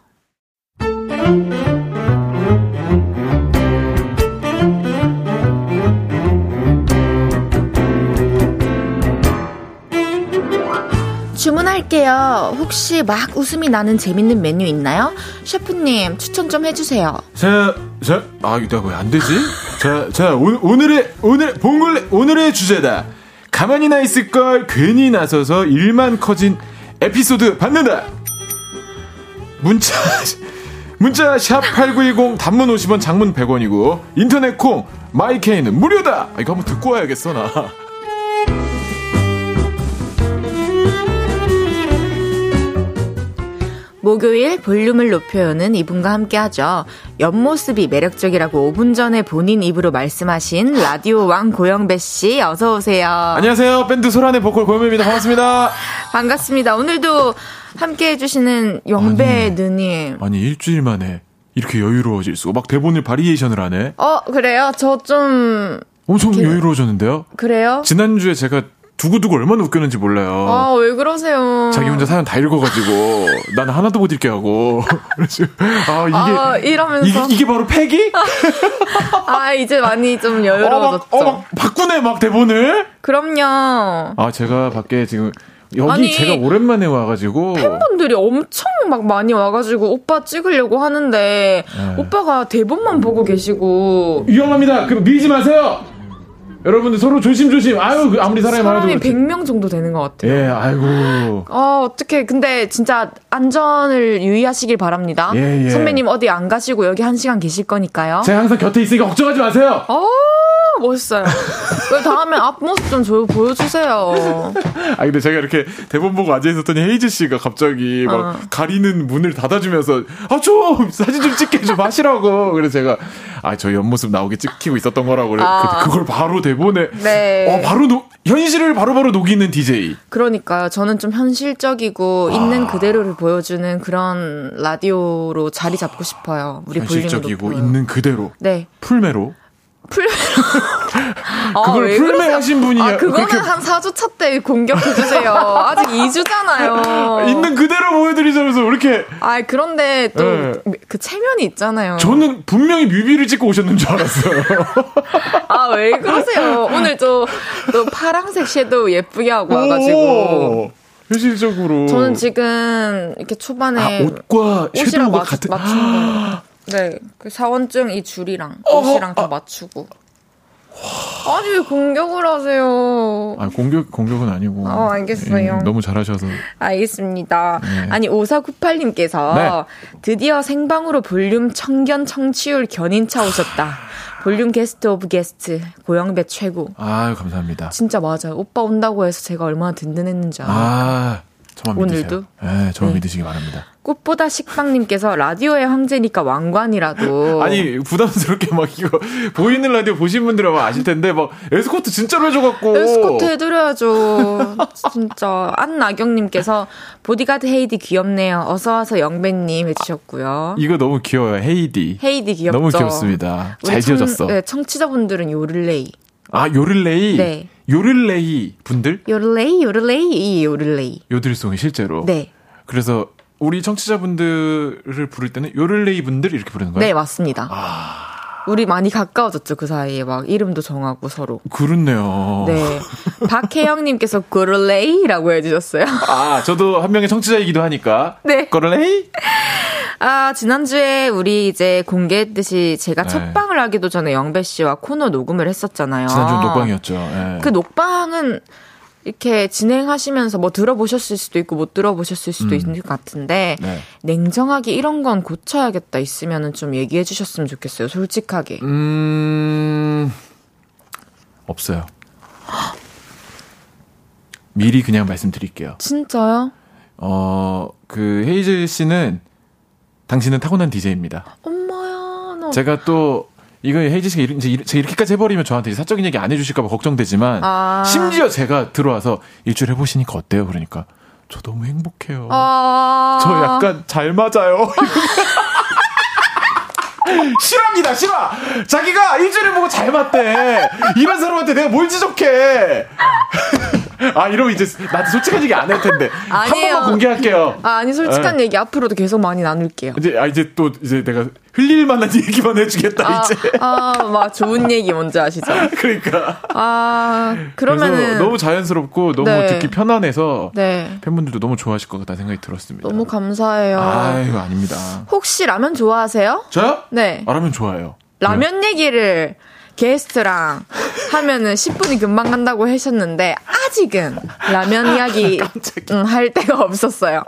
주문할게요. 혹시 막 웃음이 나는 재밌는 메뉴 있나요? 셰프님, 추천 좀 해주세요. 자, 자, 아, 이거 왜안 되지? 자, 자, 오, 오늘의, 오늘, 봉글, 오늘의 주제다. 가만히 나 있을 걸 괜히 나서서 일만 커진 에피소드 받는다! 문자, 문자 샵8910 단문 50원 장문 100원이고 인터넷 콩 마이케이는 무료다. 아, 이거 한번 듣고 와야겠어 나. 목요일 볼륨을 높여요는 이분과 함께 하죠. 옆모습이 매력적이라고 5분 전에 본인 입으로 말씀하신 라디오 왕 고영배 씨 어서 오세요. 안녕하세요. 밴드 소란의 보컬 고영배입니다. 반갑습니다. 반갑습니다. 오늘도 함께 해주시는 영배 누님. 아니 일주일 만에 이렇게 여유로워질 수가 막 대본을 바리에이션을 하네. 어 그래요? 저 좀 엄청 이렇게... 여유로워졌는데요. 그래요? 지난주에 제가 두고두고 얼마나 웃겼는지 몰라요. 아, 왜 그러세요? 자기 혼자 사연 다 읽어가지고, 나는 하나도 못 읽게 하고. 아, 이게. 아, 이러면서. 이게, 이게 바로 패기? 아, 이제 많이 좀 여유로워졌죠. 어, 막, 어, 막 바꾸네, 막 대본을? 그럼요. 아, 제가 밖에 지금, 여기 아니, 제가 오랜만에 와가지고 팬분들이 엄청 막 많이 와가지고 오빠 찍으려고 하는데 네. 오빠가 대본만 보고 계시고 위험합니다. 그럼 밀지 마세요. 여러분들 서로 조심조심. 아유, 그 아무리 사람이 많아도. 사람이 100명 정도 되는 것 같아요. 예, 아이고. 어, 어떻게. 근데 진짜 안전을 유의하시길 바랍니다. 예, 예. 선배님 어디 안 가시고 여기 한 시간 계실 거니까요. 제가 항상 곁에 있으니까 걱정하지 마세요. 어, 멋있어요. 다음에 앞모습 좀 저, 보여주세요. 아, 근데 제가 이렇게 대본 보고 앉아 있었더니 헤이즈 씨가 갑자기 막 어. 가리는 문을 닫아주면서, 아, 좀! 사진 좀 찍게 좀 하시라고. 그래서 제가, 아, 저 옆모습 나오게 찍히고 있었던 거라고. 아. 그, 그걸 바로 대본에. 네. 어, 바로 노, 현실을 바로 바로 녹이는 DJ. 그러니까요. 저는 좀 현실적이고 아. 있는 그대로를 보여주는 그런 라디오로 자리 잡고 싶어요. 우리 현실적이고 있는 그대로. 네. 풀메로. 풀메로. 그걸 아, 풀메 하신 분이 아, 그거는 그렇게... 한 4주차 때 공격해주세요. 아직 2주잖아요. 있는 그대로 보여드리자면서 왜 이렇게. 아, 그런데 또그 네. 그 체면이 있잖아요. 저는 분명히 뮤비를 찍고 오셨는 줄 알았어요. 아, 왜 그러세요? 오늘 또, 또 파랑색 섀도우 예쁘게 하고 와가지고. 현실적으로. 저는 지금 이렇게 초반에. 아, 옷과 섀도우가 같은. 맞춘 거예요. 네, 그 사원증 이 줄이랑 어, 옷이랑 다 아. 맞추고. 아니 왜 공격을 하세요? 아 공격 공격은 아니고. 어 알겠어요. 예, 너무 잘하셔서. 알겠습니다. 네. 아니 5498님께서 네. 드디어 생방으로 볼륨 청견 청취율 견인차 오셨다. 볼륨 guest of guest 고영배 최고. 아 감사합니다. 진짜 맞아요. 오빠 온다고 해서 제가 얼마나 든든했는지 알아요. 아 저만 오늘도? 네, 저만 네. 믿으시기 바랍니다. 꽃보다 식빵님께서 라디오의 황제니까 왕관이라도. 아니, 부담스럽게 막 이거, 보이는 라디오 보신 분들은 아실 텐데, 막, 에스코트 진짜로 해줘갖고. 에스코트 해드려야죠. 진짜. 안나경님께서, 보디가드 헤이디 귀엽네요. 어서와서 영배님 해주셨고요. 이거 너무 귀여워요. 헤이디. 헤이디 귀엽죠. 너무 귀엽습니다. 잘 지어졌어. 네, 청취자분들은 요를레이. 아, 요를레이? 네. 요를레이 분들? 요를레이, 요를레이, 요를레이. 요들송이 실제로? 네. 그래서 우리 청취자분들을 부를 때는 요를레이 분들 이렇게 부르는 거예요? 네, 맞습니다. 아... 우리 많이 가까워졌죠, 그 사이에. 막 이름도 정하고 서로. 그렇네요. 네. 박혜영님께서 고를레이라고 해주셨어요. 아, 저도 한 명의 청취자이기도 하니까. 네. 고를레이? 아, 지난주에 우리 이제 공개했듯이 제가 네. 첫 방을 하기도 전에 영배 씨와 코너 녹음을 했었잖아요. 지난주 녹방이었죠. 네. 그 녹방은 이렇게 진행하시면서 뭐 들어보셨을 수도 있고 못 들어보셨을 수도 음. 있는 것 같은데 네. 냉정하게 이런 건 고쳐야겠다 있으면은 좀 얘기해 주셨으면 좋겠어요. 솔직하게. 음. 없어요. 미리 그냥 말씀드릴게요. 진짜요? 어, 그 헤이즐 씨는 당신은 타고난 DJ입니다. 엄마야. 나... 제가 또 이거 헤이지 씨가 이제 이렇게까지 해버리면 저한테 사적인 얘기 안 해주실까봐 걱정되지만 아. 심지어 제가 들어와서 일주일 해보시니까 어때요? 그러니까 저 너무 행복해요. 아... 저 약간 잘 맞아요. 싫어합니다, 싫어! 자기가 일주일에 보고 잘 맞대! 이런 사람한테 내가 뭘 지적해! 아, 이러면 이제 나한테 솔직한 얘기 안 할 텐데. 아니에요. 한 번만 공개할게요. 아, 아니, 솔직한 네. 얘기 앞으로도 계속 많이 나눌게요. 이제, 아, 이제 또, 이제 내가 흘릴 만한 얘기만 해주겠다, 아, 이제. 아, 막 좋은 얘기 뭔지 아시죠? 그러니까. 아, 그러면은. 너무 자연스럽고 너무 네. 듣기 편안해서. 네. 팬분들도 너무 좋아하실 것 같다는 생각이 들었습니다. 너무 감사해요. 아유, 아닙니다. 혹시 라면 좋아하세요? 저요? 네. 아, 라면 좋아해요. 라면 네. 얘기를 게스트랑 하면은 10분이 금방 간다고 하셨는데 아직은 라면 이야기 음, 할 데가 없었어요.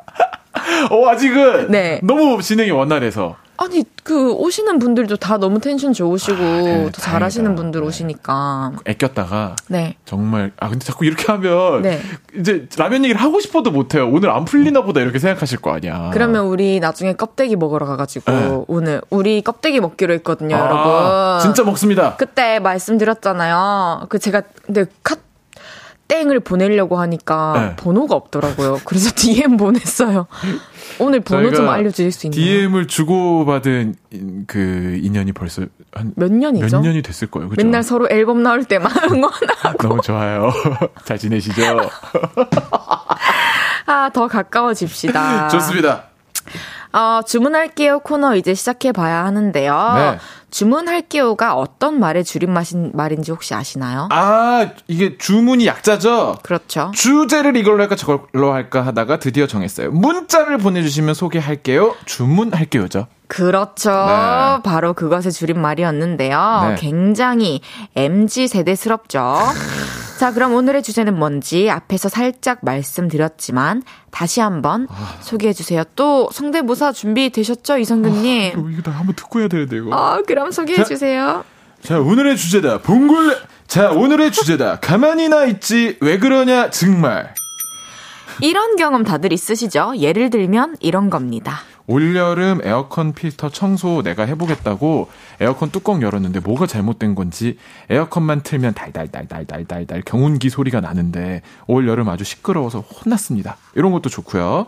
어 아직은 네. 너무 진행이 원활해서 아니 그 오시는 분들도 다 너무 텐션 좋으시고 아, 네, 더 잘하시는 분들 오시니까. 애꼈다가 네. 정말 아 근데 자꾸 이렇게 하면 네. 이제 라면 얘기를 하고 싶어도 못해요. 오늘 안 풀리나 보다 이렇게 생각하실 거 아니야. 그러면 우리 나중에 껍데기 먹으러 가가지고 네. 오늘 우리 껍데기 먹기로 했거든요 아, 여러분. 진짜 먹습니다. 그때 말씀드렸잖아요. 그 제가 근데 카 땡을 보내려고 하니까 네. 번호가 없더라고요. 그래서 DM 보냈어요. 오늘 번호 좀 알려주실 수 있나요? DM을 주고받은 그 인연이 벌써 한 몇 년이죠? 몇 년이 됐을 거예요. 그죠? 맨날 서로 앨범 나올 때만 응원하고. 너무 좋아요. 잘 지내시죠? 아, 더 가까워집시다. 좋습니다. 어, 주문할게요 코너 이제 시작해 봐야 하는데요. 네. 주문할게요가 어떤 말의 줄임말인 말인지 혹시 아시나요? 아, 이게 주문이 약자죠? 그렇죠. 주제를 이걸로 할까 저걸로 할까 하다가 드디어 정했어요. 문자를 보내주시면 소개할게요. 주문할게요죠. 그렇죠. 네. 바로 그것의 줄임말이었는데요. 네. 굉장히 MG 세대스럽죠. 자, 그럼 오늘의 주제는 뭔지 앞에서 살짝 말씀드렸지만 다시 한번 아. 소개해 주세요. 또 성대모사 준비 되셨죠, 이성근님? 아, 이거 나 한번 듣고 해야 되는데 이거. 아, 그럼 소개해 주세요. 자, 오늘의 주제다. 봉골레. 자, 오늘의 주제다. 가만히 나 있지 왜 그러냐 정말. 이런 경험 다들 있으시죠? 예를 들면 이런 겁니다. 올여름 에어컨 필터 청소 내가 해보겠다고 에어컨 뚜껑 열었는데 뭐가 잘못된 건지 에어컨만 틀면 달달달달달달달 경운기 소리가 나는데 올여름 아주 시끄러워서 혼났습니다. 이런 것도 좋고요.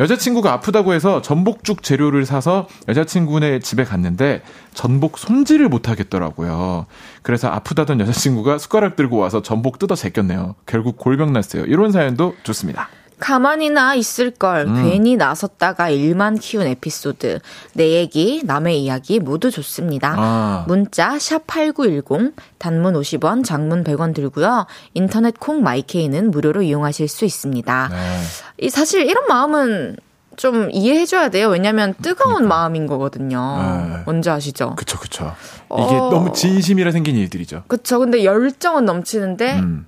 여자친구가 아프다고 해서 전복죽 재료를 사서 여자친구네 집에 갔는데 전복 손질을 못하겠더라고요. 그래서 아프다던 여자친구가 숟가락 들고 와서 전복 뜯어 제꼈네요. 결국 골병 났어요. 이런 사연도 좋습니다. 가만히나 있을걸. 음. 괜히 나섰다가 일만 키운 에피소드. 내 얘기, 남의 이야기 모두 좋습니다. 아. 문자 샵8910 단문 50원, 장문 100원 들고요. 인터넷 콩 마이케이는 무료로 이용하실 수 있습니다. 네. 사실 이런 마음은 좀 이해해줘야 돼요. 왜냐면 뜨거운 그러니까. 마음인 거거든요. 네. 뭔지 아시죠? 그쵸, 그쵸. 이게 어... 너무 진심이라 생긴 일들이죠. 그쵸. 근데 열정은 넘치는데, 음.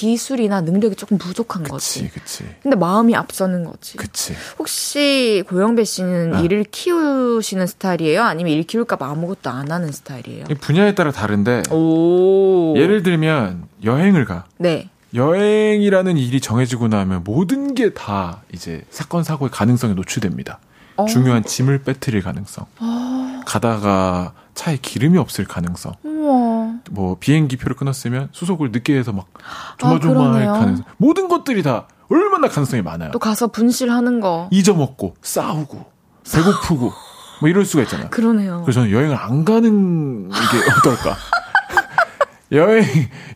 기술이나 능력이 조금 부족한 그치, 거지. 그치. 근데 마음이 앞서는 거지. 그치. 혹시 고영배 씨는 아. 일을 키우시는 스타일이에요? 아니면 일 키울까봐 아무것도 안 하는 스타일이에요? 분야에 따라 다른데. 오. 예를 들면 여행을 가. 네. 여행이라는 일이 정해지고 나면 모든 게 다 이제 사건 사고의 가능성에 노출됩니다. 어. 중요한 짐을 빼뜨릴 가능성. 어. 가다가 차에 기름이 없을 가능성. 우와. 뭐 비행기 표를 끊었으면 수속을 늦게 해서 막 조마조마할 아, 가능성. 모든 것들이 다 얼마나 가능성이 많아요. 또 가서 분실하는 거. 잊어먹고 싸우고 배고프고 뭐 이럴 수가 있잖아요. 그러네요. 그래서 저는 여행을 안 가는 게 어떨까? 여행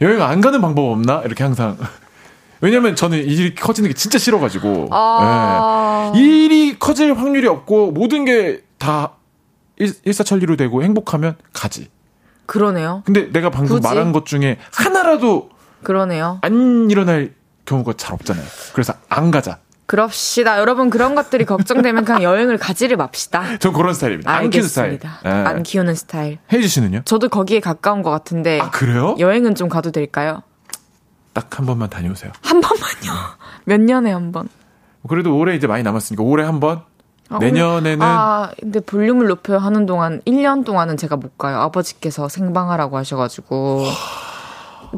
여행 안 가는 방법 없나? 이렇게 항상 왜냐면 저는 일이 커지는 게 진짜 싫어가지고. 아... 네. 일이 커질 확률이 없고 모든 게 다 일사천리로 되고 행복하면 가지. 그러네요. 근데 내가 방금 굳이? 말한 것 중에 하나라도 그러네요. 안 일어날 경우가 잘 없잖아요. 그래서 안 가자. 그럽시다. 여러분 그런 것들이 걱정되면 그냥 여행을 가지를 맙시다. 전 그런 스타일입니다. 안 키우는 스타일. 네. 안 키우는 스타일. 혜지 씨는요? 저도 거기에 가까운 것 같은데. 아 그래요? 여행은 좀 가도 될까요? 딱 한 번만 다녀오세요. 한 번만요. 몇 년에 한 번. 그래도 올해 이제 많이 남았으니까 올해 한 번. 아, 내년에는 아 근데 볼륨을 높여 하는 동안 1년 동안은 제가 못 가요. 아버지께서 생방하라고 하셔가지고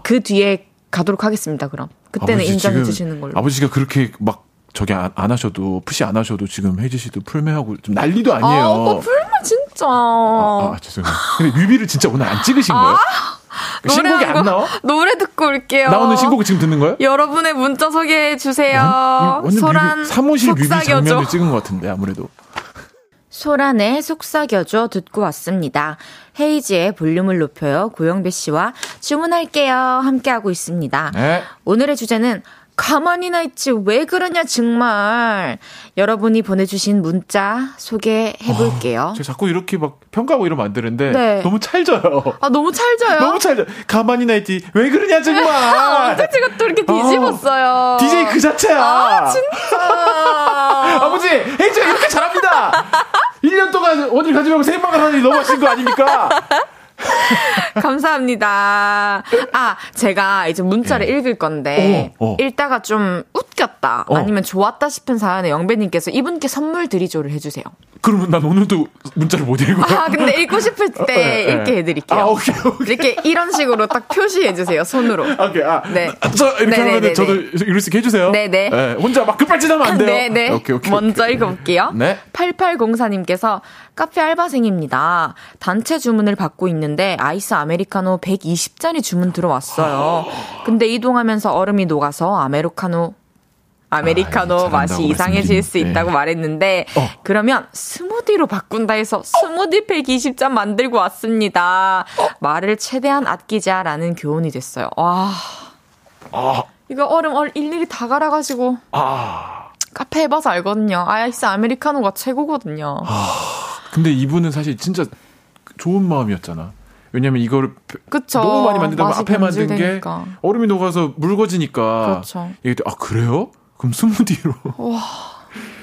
그 뒤에 가도록 하겠습니다. 그럼 그때는 인정해 주시는 걸로. 아버지가 그렇게 막 저기 안, 안, 하셔도 푸시 안 하셔도 지금 혜지 씨도 풀매하고 좀 난리도 아니에요. 아, 오빠 풀매 진짜. 아, 아 죄송해요. 근데 뮤비를 진짜 오늘 안 찍으신 거예요? 아, 신곡이 안 나와? 노래 듣고 올게요. 나오는 신곡을 지금 듣는 거예요? 여러분의 문자 소개해 주세요. 소란 뮤비, 사무실 뮤비 속삭여줘. 장면을 찍은 것 같은데 아무래도. 소란의 속삭여줘 듣고 왔습니다. 헤이지의 볼륨을 높여요. 고영배 씨와 주문할게요. 함께하고 있습니다. 네. 오늘의 주제는 가만히나 있지 왜 그러냐 정말 여러분이 보내주신 문자 소개해 볼게요. 아, 제가 자꾸 이렇게 막 평가하고 이러면 안 되는데 네. 너무 찰져요. 아 너무 찰져요. 너무 찰져. 가만히나 있지 왜 그러냐 정말. 언제 제가 또 이렇게 뒤집었어요. DJ 그 자체야. 아 진짜. 아버지 헤이즈가 이렇게 잘합니다. 1년 동안 어딜 가지 말고 생방을 하니 너무 하신 거 아닙니까? 감사합니다. 아, 제가 이제 문자를 예. 읽을 건데, 어, 어. 읽다가 좀 웃겼다, 어. 아니면 좋았다 싶은 사연에 영배님께서 이분께 선물 드리조를 해주세요. 그러면 난 오늘도 문자를 못 읽어요. 아, 근데 읽고 싶을 때 예, 예. 읽게 해드릴게요. 아, 오케이, 오케이. 이렇게 이런 식으로 딱 표시해주세요, 손으로. 오케이, 아. 네. 저, 이렇게 네네네네. 하면 저도 읽을 수 있게 해주세요. 네네. 예, 혼자 막 급발진하면 안 돼요. 네네. 오케이, 오케이. 먼저 읽어볼게요. 네. 8804님께서 카페 알바생입니다. 단체 주문을 받고 있는데 아이스 아메리카노 120잔이 주문 들어왔어요. 근데 이동하면서 얼음이 녹아서 아메리카노 아메리카노 아, 맛이 이상해질 수 말씀드리네. 있다고 말했는데 어. 그러면 스무디로 바꾼다 해서 스무디 120잔 만들고 왔습니다. 말을 최대한 아끼자라는 교훈이 됐어요. 와 아, 이거 얼음 얼 일일이 다 갈아가지고 아. 카페 해봐서 알거든요. 아이스 아메리카노가 최고거든요. 근데 이분은 사실 진짜 좋은 마음이었잖아. 왜냐면 이거를 그쵸. 너무 많이 만들다 보면 앞에 만든 게 변질되니까. 얼음이 녹아서 묽어지니까. 그렇죠. 이게 또, 아, 그래요? 그럼 스무디로.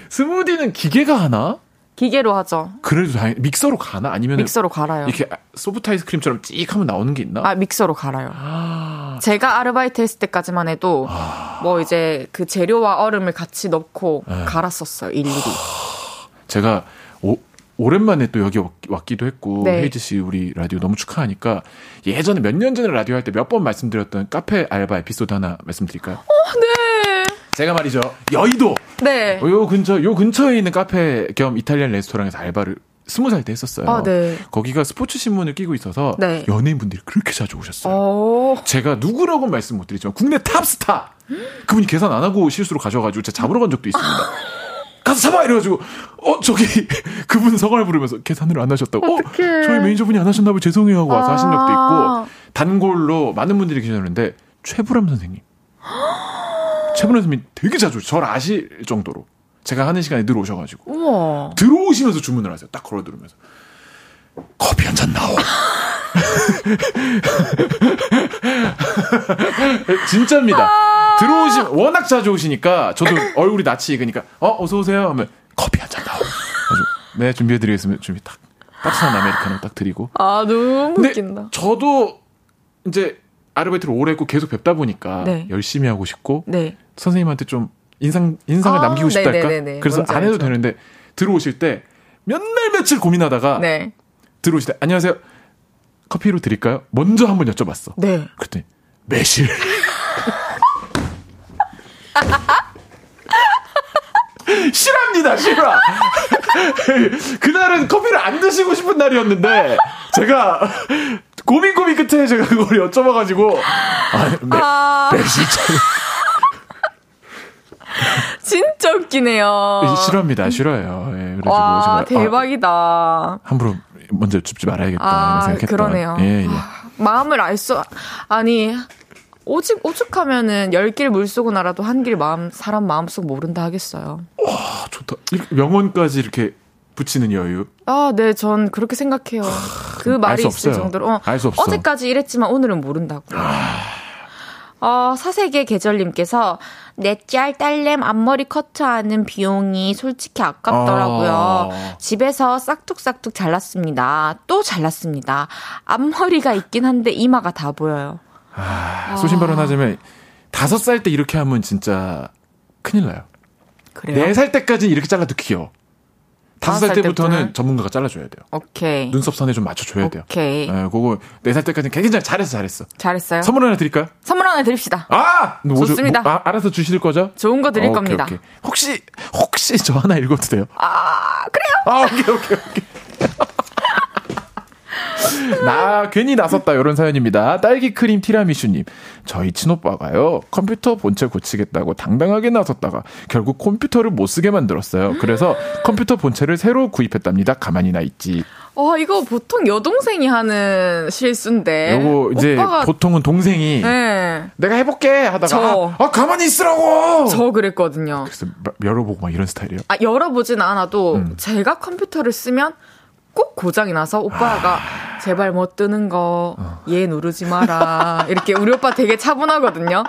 스무디는 기계가 하나? 기계로 하죠. 그래도 다행 믹서로 가나? 아니면 믹서로 갈아요. 이렇게 소프트 아이스크림처럼 찍 하면 나오는 게 있나? 아, 믹서로 갈아요. 제가 아르바이트 했을 때까지만 해도 아. 뭐 이제 그 재료와 얼음을 같이 넣고 네. 갈았었어요. 일일이. 제가 오, 오랜만에 또 여기 왔- 왔기도 했고 네. 헤이즈 씨 우리 라디오 너무 축하하니까 예전에 몇 년 전에 라디오 할 때 몇 번 말씀드렸던 카페 알바 에피소드 하나 말씀드릴까요? 네. 제가 말이죠 여의도 네. 요 근처 요 근처에 있는 카페 겸 이탈리안 레스토랑에서 알바를 스무 살 때 했었어요. 아, 네. 거기가 스포츠 신문을 끼고 있어서 네. 연예인분들이 그렇게 자주 오셨어요. 오. 제가 누구라고 는 말씀 못 드리지만 국내 탑스타 그분이 계산 안 하고 실수로 가져가지고 제가 잡으러 간 적도 있습니다. 가서 잡아 이래가지고 어 저기 그분 성을 부르면서 계산을 안 하셨다고 어 어떡해. 저희 매니저분이 안 하셨나 봐요 죄송해요 하고 와서 하신 적도 아. 있고 단골로 많은 분들이 계셨는데 최불암 선생님 최불암 선생님 되게 자주. 저를 아실 정도로 제가 하는 시간에 늘 오셔가지고 우와. 들어오시면서 주문을 하세요 딱 걸어 들으면서 커피 한 잔 나오 진짜입니다. 들어오시 워낙 자주 오시니까 저도 얼굴이 낯이 익으니까 어 어서 오세요 하면 커피 한 잔 나오. 아주 네 준비해드리겠습니다. 준비 딱 따뜻한 아메리카노 딱 드리고. 아, 너무 근데 웃긴다. 저도 이제 아르바이트를 오래 했고 계속 뵙다 보니까 네. 열심히 하고 싶고 네. 선생님한테 좀 인상 인상을 아, 남기고 싶달까. 네네네네. 그래서 안 해도 알죠. 되는데 들어오실 때 몇 날 며칠 고민하다가 네. 들어오실 때 안녕하세요 커피로 드릴까요? 먼저 한번 여쭤봤어. 네. 그랬더니 매실. 실합니다, 실화. 그날은 커피를 안 드시고 싶은 날이었는데, 제가 고민 고민 끝에 제가 그걸 여쭤봐가지고, 아, 매, 아, 매실차를. 진짜 웃기네요. 싫어합니다, 싫어요. 예, 그래가지고 와, 제가, 아, 대박이다. 함부로 먼저 줍지 말아야겠다. 아, 생각했던. 그러네요. 예, 예. 마음을 알 수, 아니, 오직, 오죽하면은 열 길물 쏘고 나라도 한 길 마음, 사람 마음속 모른다 하겠어요. 아, 좋다. 명언까지 이렇게 붙이는 여유. 아, 네, 전 그렇게 생각해요. 그 말이 수 있을 없어요. 정도로. 어, 알수 없어. 어제까지 이랬지만 오늘은 모른다고. 어, 사세계 계절님께서 내 짤 딸램 앞머리 커트하는 비용이 솔직히 아깝더라고요. 아. 집에서 싹둑싹둑 잘랐습니다. 또 잘랐습니다. 앞머리가 있긴 한데 이마가 다 보여요. 아, 소신 발언하자면 다섯 살 때 이렇게 하면 진짜 큰일 나요. 그래요? 네 살 때까지 이렇게 잘라도 귀여워. 다섯 살살 때부터는 때부터는? 전문가가 잘라줘야 돼요. 오케이. 눈썹 선에 좀 맞춰줘야 돼요. 오케이. 예, 그거 네 살 때까지는 굉장히 잘했어, 잘했어. 잘했어요. 선물 하나 드릴까요? 선물 하나 드립시다. 아! 뭐, 좋습니다. 뭐, 아, 알아서 주실 거죠? 좋은 거 드릴 오케이, 겁니다. 오케이. 혹시, 혹시 저 하나 읽어도 돼요? 아, 그래요? 아, 오케이, 오케이, 오케이. 나 괜히 나섰다 이런 사연입니다. 딸기 크림 티라미슈님. 저희 친오빠가요 컴퓨터 본체 고치겠다고 당당하게 나섰다가 결국 컴퓨터를 못 쓰게 만들었어요. 그래서 컴퓨터 본체를 새로 구입했답니다. 가만히나 있지. 와, 어, 이거 보통 여동생이 하는 실수인데. 요거 이제 오빠가... 보통은 동생이 네. 내가 해볼게 하다가 저... 아, 아, 가만히 있으라고. 저 그랬거든요. 그래서 열어보고 막 이런 스타일이에요. 아 열어보진 않아도 음. 제가 컴퓨터를 쓰면 꼭 고장이 나서 오빠가 아... 제발 못 뜨는 거얘 어. 누르지 마라 이렇게 우리 오빠 되게 차분하거든요.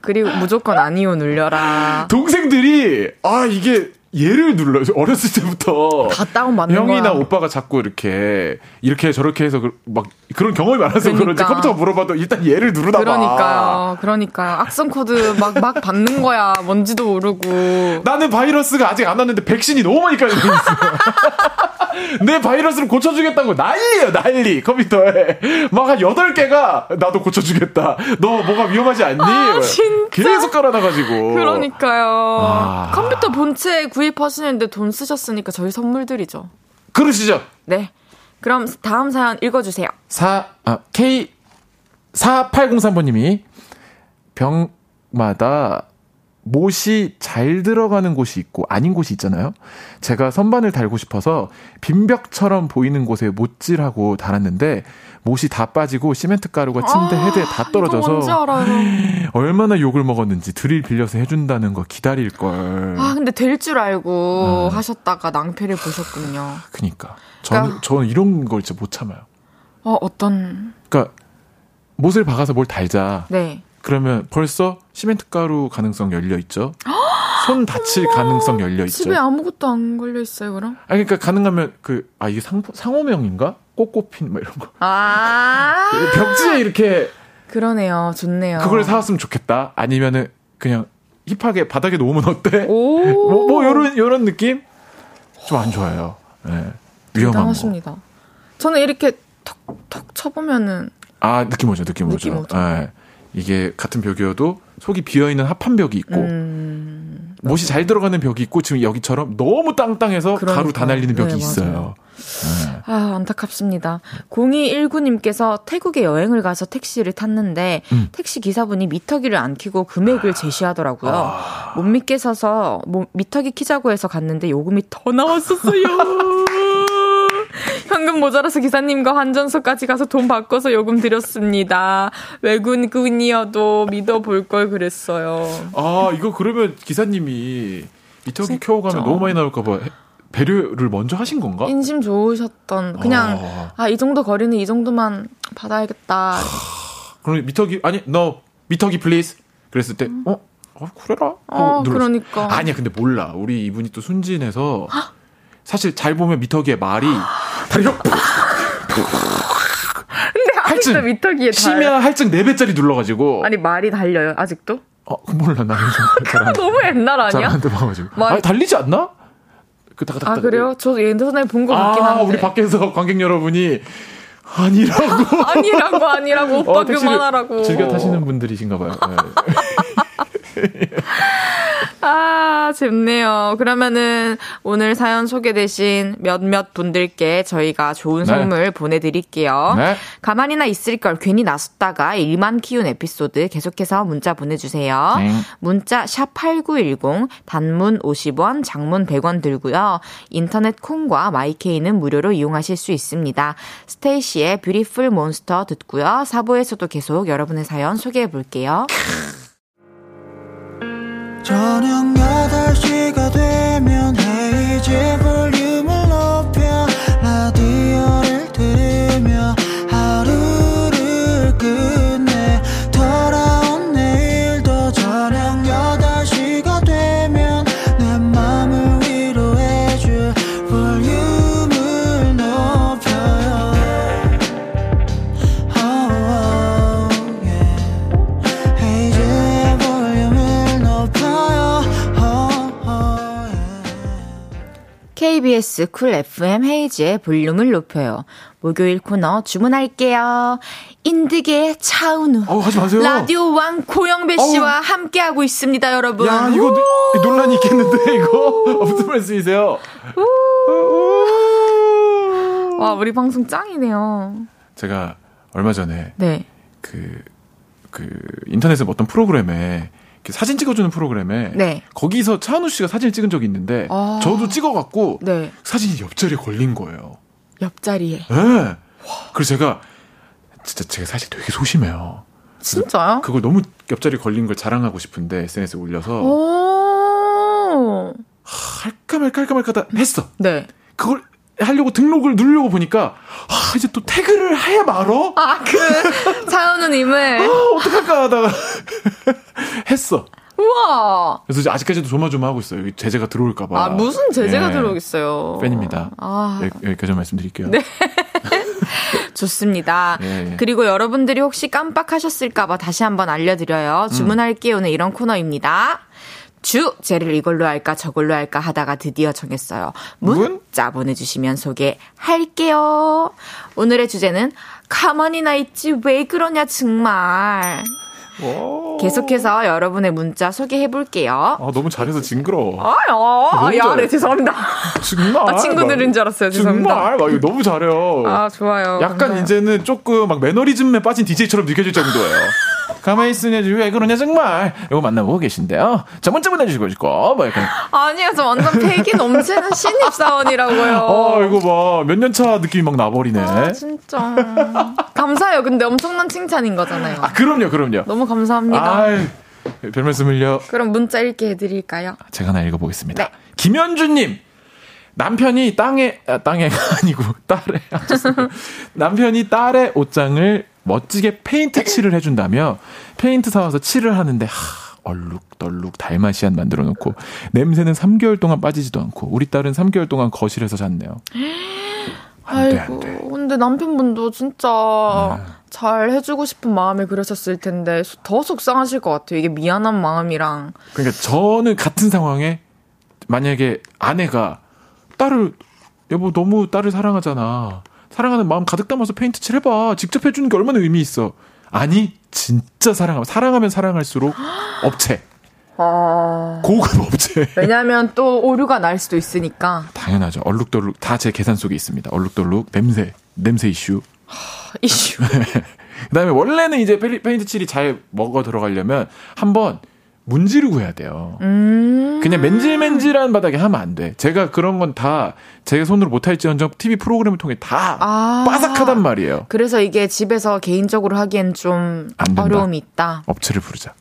그리고 무조건 아니요 눌려라. 동생들이 아 이게 얘를 눌러 어렸을 때부터 다 다운 받는 형이나 거야. 오빠가 자꾸 이렇게 이렇게 저렇게 해서 그, 막 그런 경험이 많아서 그러니까. 그런지 컴퓨터 물어봐도 일단 얘를 누르나 봐. 그러니까요. 그러니까 악성 코드 막 막 받는 거야. 뭔지도 모르고. 나는 바이러스가 아직 안 왔는데 백신이 너무 많이 깔려 있어. 내 바이러스를 고쳐주겠다고 난리예요, 난리. 컴퓨터에. 막 한 8개가 나도 고쳐주겠다. 너 뭐가 위험하지 않니? 아, 진짜? 계속 깔아놔가지고. 그러니까요. 아. 컴퓨터 본체 구입하시는데 돈 쓰셨으니까 저희 선물 드리죠. 그러시죠? 네. 그럼 다음 사연 읽어주세요. 4, 아, K, 4803번님이 병마다 못이 잘 들어가는 곳이 있고 아닌 곳이 있잖아요. 제가 선반을 달고 싶어서 빈벽처럼 보이는 곳에 못질하고 달았는데 못이 다 빠지고 시멘트 가루가 침대 아, 헤드에 다 떨어져서 얼마나 욕을 먹었는지 드릴 빌려서 해준다는 거 기다릴 걸. 아 근데 될 줄 알고 음. 하셨다가 낭패를 보셨군요. 그니까 저는 그러니까, 저는 이런 걸 진짜 못 참아요. 어 어떤? 그러니까 못을 박아서 뭘 달자. 네. 그러면 벌써 시멘트 가루 가능성 열려 있죠. 손 다칠 가능성 열려 있죠. 집에 아무것도 안 걸려 있어요, 그럼? 아 그러니까 가능하면 그 아 이게 상 상호명인가? 꽃꽃핀 뭐 이런 거. 아. 벽지에 이렇게 그러네요. 좋네요. 그걸 사왔으면 좋겠다. 아니면은 그냥 힙하게 바닥에 놓으면 어때? 오. 뭐, 뭐 요런 요런 느낌? 좀 안 좋아요. 네. 위험한 대단하십니다. 거. 저는 이렇게 턱턱 쳐보면은 아 느낌 오죠, 느낌, 느낌 오죠. 네. 이게 같은 벽이어도 속이 비어 있는 합판 벽이 있고 음, 못이 잘 들어가는 벽이 있고 지금 여기처럼 너무 땅땅해서 그러니까. 가루 다 날리는 벽이 네, 있어요. 네. 아, 안타깝습니다. 0219님께서 태국에 여행을 가서 택시를 탔는데 음. 택시 기사분이 미터기를 안 키고 금액을 제시하더라고요. 아. 못 믿겠어서 뭐 미터기 키자고 해서 갔는데 요금이 더 나왔었어요. 현금 모자라서 기사님과 환전소까지 가서 돈 바꿔서 요금 드렸습니다. 외국인이어도 믿어볼 걸 그랬어요. 아, 이거 그러면 기사님이 미터기 켜가면 너무 많이 나올까봐 배려를 먼저 하신 건가? 인심 좋으셨던 그냥 아이 아, 정도 거리는 이 정도만 받아야겠다. 그럼 미터기 아니 너 미터기 please 그랬을 때 어? 어 그래라. 어, 그러니까. 아니야 근데 몰라. 우리 이분이 또 순진해서 사실 잘 보면 미터기의 말이 다리가 근데 아직도 할증, 미터기에 치면 할증 4배짜리 눌러가지고 아니 말이 달려요 아직도? 어 몰라 나는 너무 옛날 아니야? 잘안 돼봐가지고 말... 아 달리지 않나? 그다가 아 그래요? 저 예전에 본거 아, 같긴 한데. 우리 밖에서 관객 여러분이 아니라고. 아니라고 아니라고. 오빠 어, 그만하라고. 즐겨 타시는 분들이신가 봐요. 네. 아, 좋네요. 그러면은 오늘 사연 소개되신 몇몇 분들께 저희가 좋은 네. 선물 보내드릴게요. 네. 가만히나 있을 걸 괜히 나섰다가 일만 키운 에피소드 계속해서 문자 보내주세요. 네. 문자 샵 8910 단문 50원, 장문 100원 들고요. 인터넷 콩과 마이케이는 무료로 이용하실 수 있습니다. 스테이시의 Beautiful Monster 듣고요. 4부에서도 계속 여러분의 사연 소개해 볼게요. 저녁 8시가 되면 헤이즈 볼륨 KBS 쿨 FM 헤이즈의 볼륨을 높여요. 목요일 코너 주문할게요. 인디계의 차은우. 어, 하지 마세요. 라디오 왕 고영배 씨와 어우. 함께하고 있습니다, 여러분. 야, 이거 노, 논란이 있겠는데, 이거? 무슨 말씀이세요? 와, 우리 방송 짱이네요. 제가 얼마 전에 네. 그, 그, 인터넷에 어떤 프로그램에 사진 찍어주는 프로그램에 네. 거기서 차은우 씨가 사진을 찍은 적이 있는데 아. 저도 찍어갖고 네. 사진이 옆자리에 걸린 거예요. 옆자리에. 예. 네. 그래서 제가 진짜 제가 사실 되게 소심해요. 진짜요? 그걸 너무 옆자리 걸린 걸 자랑하고 싶은데 SNS에 올려서 오. 할까 말까 할까 말까 다 했어. 네. 그걸 하려고 등록을 누르려고 보니까 아 이제 또 태그를 해 말어? 아, 그, 차은우님을. 아, 어떡할까 하다가 했어. 우와. 그래서 이제 아직까지도 조마조마하고 있어요. 여기 제재가 들어올까봐. 아, 무슨 제재가 예. 들어오겠어요. 팬입니다. 아, 여기, 여기 까지 말씀드릴게요. 네. 좋습니다. 예, 예. 그리고 여러분들이 혹시 깜빡하셨을까봐 다시 한번 알려드려요. 주문할게요는 이런 코너입니다. 주, 쟤를 이걸로 할까 저걸로 할까 하다가 드디어 정했어요. 문자 보내주시면 소개할게요. 오늘의 주제는 가만히 나 있지 왜 그러냐 정말. 계속해서 여러분의 문자 소개해 볼게요. 아, 너무 잘해서 징그러워. 아, 아, 너무 야, 잘해. 네, 죄송합니다. 정말. 아, 친구들인 줄 알았어요. 죄송합니다. 정말. 막 이거 너무 잘해요. 아, 좋아요. 약간 감사해요. 이제는 조금 막 매너리즘에 빠진 DJ처럼 느껴질 정도예요. 가만히 있으냐, 왜 그러냐, 정말. 이거 만나보고 계신데요. 자, 문자 보내주시고 있고, 뭐 약간. 아니요, 저 완전 패기 넘치는 신입사원이라고요. 아, 이거 봐. 몇 년 차 느낌이 막 나버리네. 아, 진짜. 감사해요. 근데 엄청난 칭찬인 거잖아요. 아, 그럼요, 그럼요. 너무 감사합니다. 아이, 별 말씀을요. 그럼 문자 읽게 해드릴까요? 제가 하나 읽어보겠습니다. 네. 김현주님. 남편이 땅에, 아, 땅에가 아니고, 딸에, 아. 남편이 딸의 옷장을 멋지게 페인트 칠을 해준다며, 페인트 사와서 칠을 하는데, 하, 얼룩덜룩 달마시안 만들어 놓고, 냄새는 3개월 동안 빠지지도 않고, 우리 딸은 3개월 동안 거실에서 잤네요. 안 돼, 안 아이고, 돼. 근데 남편분도 진짜 네. 잘 해주고 싶은 마음이 그러셨을 텐데 더 속상하실 것 같아요. 이게 미안한 마음이랑. 그러니까 저는 같은 상황에, 만약에 아내가, 딸을, 여보, 너무 딸을 사랑하잖아. 사랑하는 마음 가득 담아서 페인트 칠 해봐. 직접 해주는 게 얼마나 의미 있어. 아니, 진짜 사랑하면, 사랑하면 사랑할수록 업체. 아. 고급 업체. 왜냐면 또 오류가 날 수도 있으니까. 당연하죠. 얼룩덜룩 다 제 계산 속에 있습니다. 얼룩덜룩, 냄새, 냄새 이슈. 이슈. 그 다음에 원래는 이제 페인트 칠이 잘 먹어 들어가려면 한번 문지르고 해야 돼요. 음. 그냥 맨질맨질한 바닥에 하면 안 돼. 제가 그런 건 다제 손으로 못할지언정 TV 프로그램을 통해 다 아. 빠삭하단 말이에요. 그래서 이게 집에서 개인적으로 하기엔 좀. 어려움이 있다. 업체를 부르자.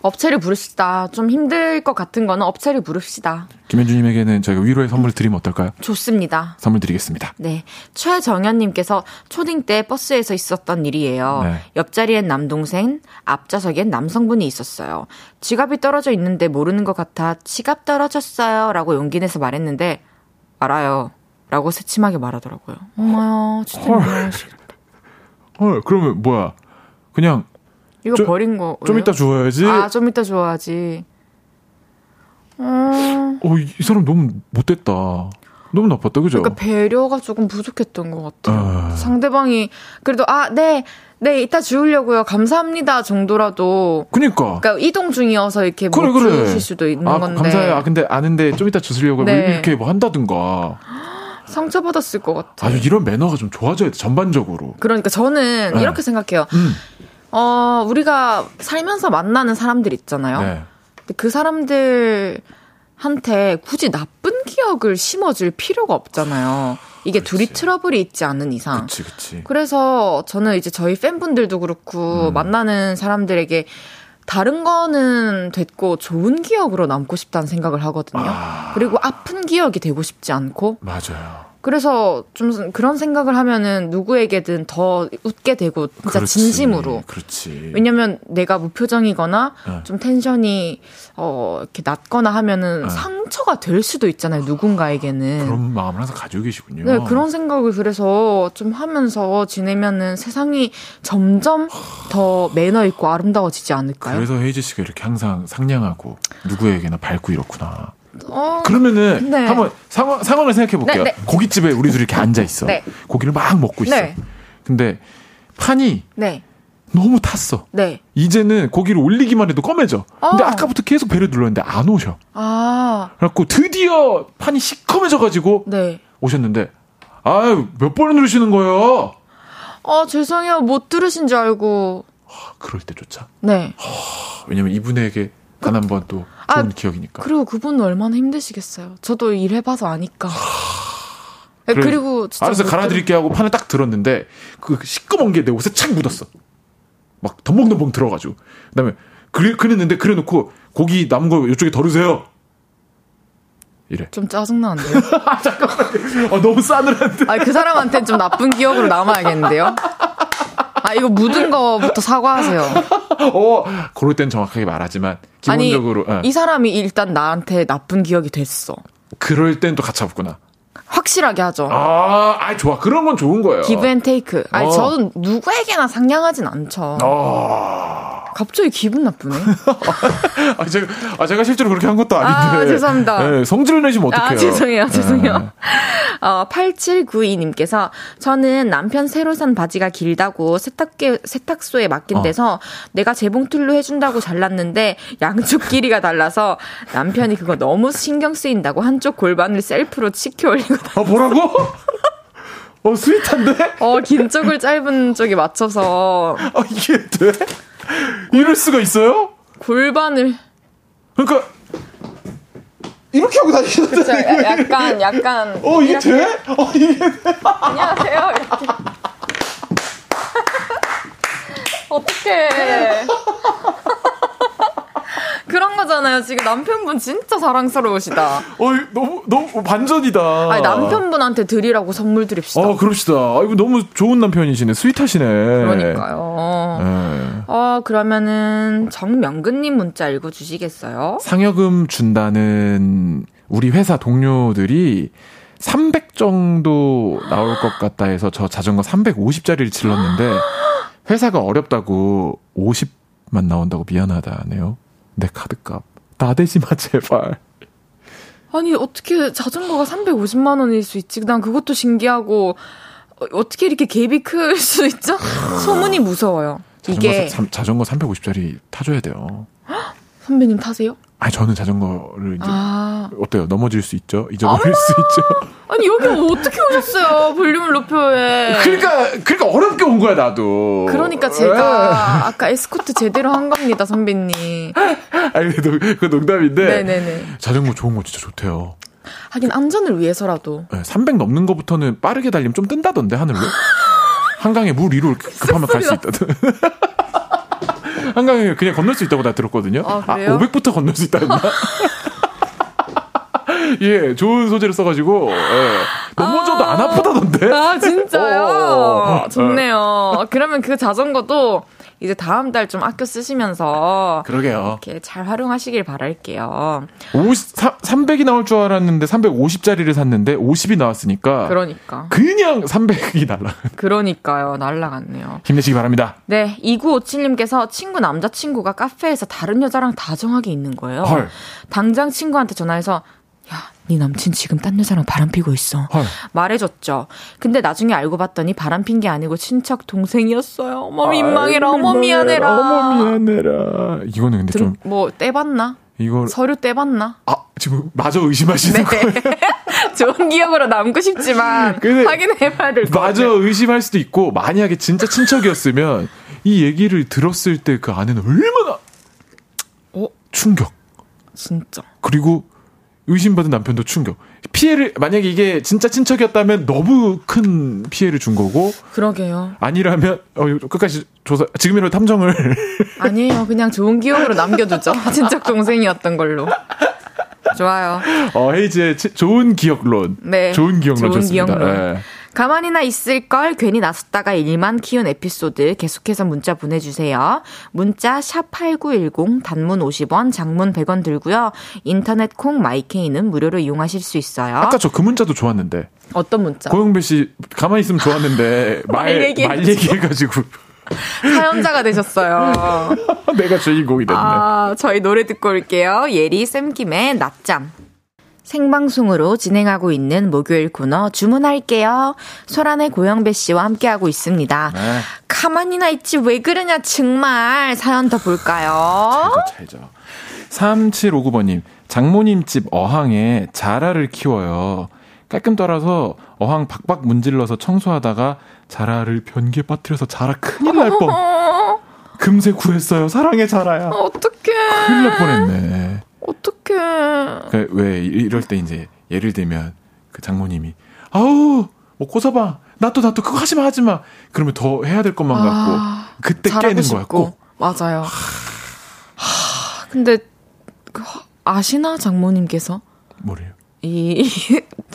업체를 부릅시다. 좀 힘들 것 같은 거는 업체를 부릅시다. 김현주님에게는 저희가 위로의 선물을 드리면 어떨까요? 좋습니다. 선물 드리겠습니다. 네. 최정현님께서 초딩 때 버스에서 있었던 일이에요. 네. 옆자리엔 남동생, 앞좌석엔 남성분이 있었어요. 지갑이 떨어져 있는데 모르는 것 같아 지갑 떨어졌어요. 라고 용기 내서 말했는데, 알아요. 라고 새침하게 말하더라고요. 엄마야, 진짜 미안하시겠다. 헐, 그러면 뭐야? 그냥 이거 좀- 버린 거. 좀? 이따 줘야지. 아, 좀 이따 줘야지. 음, 어, 이, 이 사람 너무 못됐다. 너무 나빴다, 그죠? 그러니까 배려가 조금 부족했던 것 같아요. 아. 상대방이 그래도 아, 네, 네 이따 주우려고요. 감사합니다 정도라도. 그니까. 그러니까 이동 중이어서 이렇게 그래, 못 그래. 주실 수도 있는 아, 건데 감사해요. 아, 근데 아는데 좀 이따 주시려고 네. 이렇게 뭐 한다든가. 상처받았을 것 같아. 아주 이런 매너가 좀 좋아져야 돼, 전반적으로. 그러니까 저는 네. 이렇게 생각해요. 음. 어, 우리가 살면서 만나는 사람들 있잖아요. 네. 근데 그 사람들한테 굳이 나쁜 기억을 심어줄 필요가 없잖아요. 이게 둘이 트러블이 있지 않은 이상. 그치, 그치. 그래서 저는 이제 저희 팬분들도 그렇고 음. 만나는 사람들에게 다른 거는 됐고 좋은 기억으로 남고 싶다는 생각을 하거든요. 아. 그리고 아픈 기억이 되고 싶지 않고 맞아요. 그래서 좀 그런 생각을 하면은 누구에게든 더 웃게 되고 진짜 그렇지. 진심으로 그렇지. 왜냐면 내가 무표정이거나 네. 좀 텐션이 어 이렇게 낮거나 하면은 네. 상처가 될 수도 있잖아요 누군가에게는 그런 마음을 항상 가지고 계시군요. 네, 그런 생각을 그래서 좀 하면서 지내면은 세상이 점점 더 매너 있고 아름다워지지 않을까요? 그래서 헤이즈 씨가 이렇게 항상 상냥하고 누구에게나 밝고 이렇구나. 어, 그러면은 네. 한번 상황 상황을 생각해 볼게요. 네, 네. 고깃집에 우리 둘이 이렇게 앉아 있어. 네. 고기를 막 먹고 있어. 네. 근데 판이 네, 너무 탔어. 네. 이제는 고기를 올리기만 해도 검해져. 근데 어. 아까부터 계속 배를 눌렀는데 안 오셔. 아, 그래갖고 드디어 판이 시커매져가지고 네. 오셨는데 아유 몇 번을 누르시는 거예요? 아, 죄송해요. 못 들으신 줄 알고. 하, 그럴 때조차. 네. 하, 왜냐면 이분에게 단한번 또 좋은 아, 기억이니까. 그리고 그분은 얼마나 힘드시겠어요. 저도 일해봐서 아니까. 네, 그래, 그리고 진짜 알아서 갈아드릴게 하고 판을 딱 들었는데 그 시꺼먼 게 내 옷에 착 묻었어. 막 덤벙덤벙 들어가지고. 그다음에 그래 그랬는데 그래놓고 고기 남은 거 이쪽에 덜으세요. 이래. 좀 짜증나는데요? 아, 잠깐만요. 아, 너무 싸늘한데. 아, 그 사람한테는 좀 나쁜 기억으로 남아야겠는데요? 아, 이거 묻은 거부터 사과하세요. 어, 그럴 땐 정확하게 말하지만, 기본적으로. 아니, 어. 이 사람이 일단 나한테 나쁜 기억이 됐어. 그럴 땐또 가차없구나. 확실하게 하죠. 아, 아 좋아. 그런 건 좋은 거예요. give and take. 아니, 어. 저는 누구에게나 상냥하진 않죠. 어. 갑자기 기분 나쁘네. 아, 제가, 아, 제가 실제로 그렇게 한 것도 아닌데. 아, 죄송합니다. 네, 성질을 내시면 어떡해요. 아, 죄송해요. 네. 죄송해요. 네. 어, 8792님께서 저는 남편 새로 산 바지가 길다고 세탁기, 세탁소에 맡긴 어. 데서 내가 재봉틀로 해준다고 잘랐는데 양쪽 길이가 달라서 남편이 그거 너무 신경 쓰인다고 한쪽 골반을 셀프로 치켜 올리고 아, 뭐라고? 어, sweet한데? 어, 긴 쪽을 짧은 쪽에 맞춰서. 아, 이게 돼? 이럴 수가 있어요? 골반을. 그러니까, 이렇게 하고 다니셨는데. 그쵸, 약간, 약간. 어, 이게 이렇게. 돼? 어, 이게 돼? 안녕하세요. 이렇게. 어떡해. 그런 거잖아요. 지금 남편분 진짜 사랑스러우시다. 어, 너무 너무 반전이다. 아니, 남편분한테 드리라고 선물 드립시다. 어, 그럽시다. 아, 이거 너무 좋은 남편이시네. 스윗하시네. 그러니까요. 네. 어, 그러면은 정명근님 문자 읽어 주시겠어요? 상여금 준다는 우리 회사 동료들이 300 정도 나올 것 같다 해서 저 자전거 350짜리를 질렀는데 회사가 어렵다고 50만 나온다고 미안하다네요. 내 카드값 나 대지 마 제발. 아니 어떻게 자전거가 350만 원일 수 있지? 난 그것도 신기하고 어, 어떻게 이렇게 갭이 클 수 있죠? 소문이 무서워요. 자전거 이게 사, 자 전거 350짜리 타줘야 돼요. 선배님 타세요? 아니 저는 자전거를 이제 아. 어때요? 넘어질 수 있죠? 잊어버릴 아~ 수 있죠? 아니 여기 어떻게 오셨어요? 볼륨을 높여에. 그러니까 그러니까 어렵게 온 거야 나도. 그러니까 제가 아까 에스코트 제대로 한 겁니다 선배님. 아니 그 농담인데. 네네네. 자전거 좋은 거 진짜 좋대요. 하긴 안전을 위해서라도. 네, 300 넘는 거부터는 빠르게 달리면 좀 뜬다던데 하늘로. 한강에 물 위로 급하면 갈 수 있다던. 한강에 그냥 건널 수 있다고 나 들었거든요. 아, 아 500부터 건널 수 있다 했나? 예, 좋은 소재를 써가지고, 예. 넘어져도 아~ 안 아프다던데? 아, 진짜요? 어, 어. 좋네요. 그러면 그 자전거도 이제 다음 달 좀 아껴 쓰시면서 그러게요. 이렇게 잘 활용하시길 바랄게요. 50, 300이 나올 줄 알았는데 350짜리를 샀는데 50이 나왔으니까 그러니까 그냥 300이 날라. 그러니까요. 날라갔네요. 힘내시기 바랍니다. 네, 2957님께서 친구 남자친구가 카페에서 다른 여자랑 다정하게 있는 거예요. 헐. 당장 친구한테 전화해서 야, 네 남친 지금 딴 여자랑 바람 피고 있어. 헐. 말해줬죠. 근데 나중에 알고 봤더니 바람 핀 게 아니고 친척 동생이었어요. 어머 민망해라. 어머 미안해라. 어머 미안해라. 이거는 근데 좀 뭐 떼봤나? 이거 서류 떼봤나? 아 지금 마저 의심하시는 네. 거예요? 좋은 기억으로 남고 싶지만 확인해봐야 될것 같아요. 마저 의심할 수도 있고 만약에 진짜 친척이었으면 이 얘기를 들었을 때 그 아내는 얼마나 어 충격. 진짜. 그리고 의심받은 남편도 충격. 피해를 만약에 이게 진짜 친척이었다면 너무 큰 피해를 준 거고. 그러게요. 아니라면 어 끝까지 조사 지금이라도 탐정을 아니에요. 그냥 좋은 기억으로 남겨두죠. 친척 동생이었던 걸로. 좋아요. 어 헤이즈의 좋은 기억론. 네. 좋은 기억론 좋은 좋습니다. 기억론. 네. 가만히나 있을 걸 괜히 나섰다가 일만 키운 에피소드 계속해서 문자 보내주세요. 문자 샵 8910 단문 50원 장문 100원 들고요. 인터넷 콩 마이케이는 무료로 이용하실 수 있어요. 아까 저 그 문자도 좋았는데. 어떤 문자? 고영배 씨 가만히 있으면 좋았는데 말, 말, 말 얘기해가지고. 사연자가 되셨어요. 내가 주인공이 됐네. 아, 저희 노래 듣고 올게요. 예리 쌤김의 낮잠. 생방송으로 진행하고 있는 목요일 코너 주문할게요. 소란의 고영배 씨와 함께하고 있습니다. 네. 가만히나 있지 왜 그러냐 정말 사연 더 볼까요? 잘죠 잘죠. 3759번님 장모님 집 어항에 자라를 키워요. 깔끔 떨어서 어항 박박 문질러서 청소하다가 자라를 변기에 빠뜨려서 자라 큰일 날 뻔. 금세 구했어요. 사랑해 자라야. 어떡해. 큰일 날 뻔했네. 어떡해. 그 왜 이럴 때 이제 예를 들면 그 장모님이 아우 뭐 고서방 나도 나도 그거 하지 마 하지 마. 그러면 더 해야 될 것만 같고 아, 그때 깨는 거야. 꼭. 맞아요. 하, 근데 그 아시나 장모님께서? 뭐래요? 이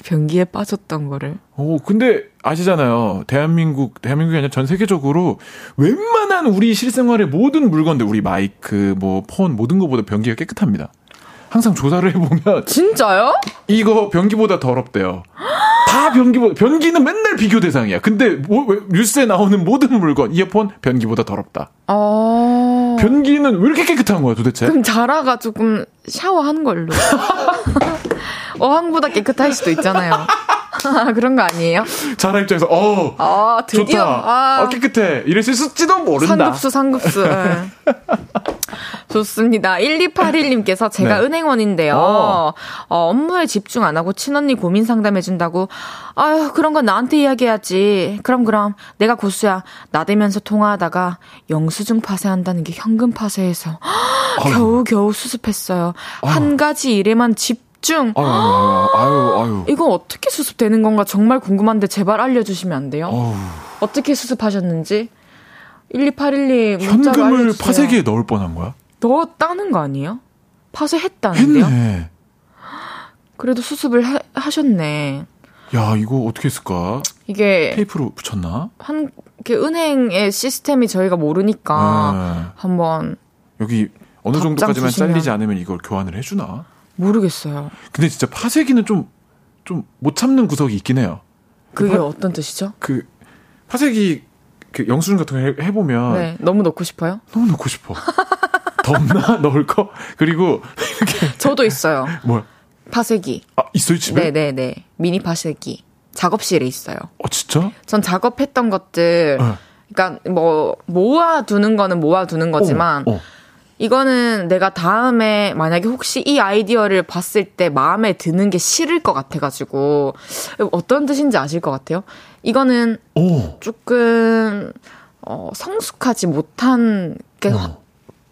변기에 빠졌던 거를. 오, 근데 아시잖아요. 대한민국, 대한민국이 아니라 전 세계적으로 웬만한 우리 실생활의 모든 물건들, 우리 마이크, 뭐, 폰, 모든 것보다 변기가 깨끗합니다. 항상 조사를 해보면. 진짜요? 이거 변기보다 더럽대요. 다 변기보다, 변기는 맨날 비교 대상이야. 근데 뭐, 뉴스에 나오는 모든 물건, 이어폰, 변기보다 더럽다. 어... 변기는 왜 이렇게 깨끗한 거야 도대체? 그럼 자라가 조금 샤워한 걸로. 어항보다 깨끗할 수도 있잖아요. 그런 거 아니에요? 자라 입장에서 어 아, 드디어 좋다. 아, 어, 깨끗해 이랬을지도 모른다. 상급수 상급수. 네. 좋습니다. 1281님께서 제가 네. 은행원인데요. 어. 어, 업무에 집중 안 하고 친언니 고민 상담해준다고. 아유, 그런 건 나한테 이야기해야지. 그럼, 그럼. 내가 고수야. 나대면서 통화하다가 영수증 파쇄한다는 게 현금 파쇄해서 겨우 겨우 수습했어요. 아유. 한 가지 일에만 집 집중. 아유, 아유, 아유. 이거 어떻게 수습되는 건가 정말 궁금한데 제발 알려주시면 안 돼요? 어떻게 수습하셨는지. 12812 현금을 파쇄기에 넣을 뻔한 거야? 넣었다는 거 아니에요? 파쇄했다는데요? 했네. 그래도 수습을 하, 하셨네. 야, 이거 어떻게 했을까? 이게 테이프로 붙였나? 한 이렇게 은행의 시스템이 저희가 모르니까 네. 한번 여기 어느 정도까지만 주시면. 잘리지 않으면 이걸 교환을 해주나? 모르겠어요. 근데 진짜 파쇄기는 좀, 좀 못 참는 구석이 있긴 해요. 그 그게 파, 어떤 뜻이죠? 그, 파쇄기, 그 영수증 같은 거 해, 해보면. 네, 너무 넣고 싶어요? 너무 넣고 싶어. 덥나? 넣을 거? 그리고, 이렇게. 저도 있어요. 뭐야? 파쇄기. 아, 있어요, 집에? 네네네. 미니 파쇄기. 작업실에 있어요. 어, 진짜? 전 작업했던 것들, 네. 그러니까 뭐 모아두는 거는 모아두는 거지만 어, 어. 이거는 내가 다음에 만약에 혹시 이 아이디어를 봤을 때 마음에 드는 게 싫을 것 같아가지고 어떤 뜻인지 아실 것 같아요. 이거는 오. 조금 어, 성숙하지 못한 게 어.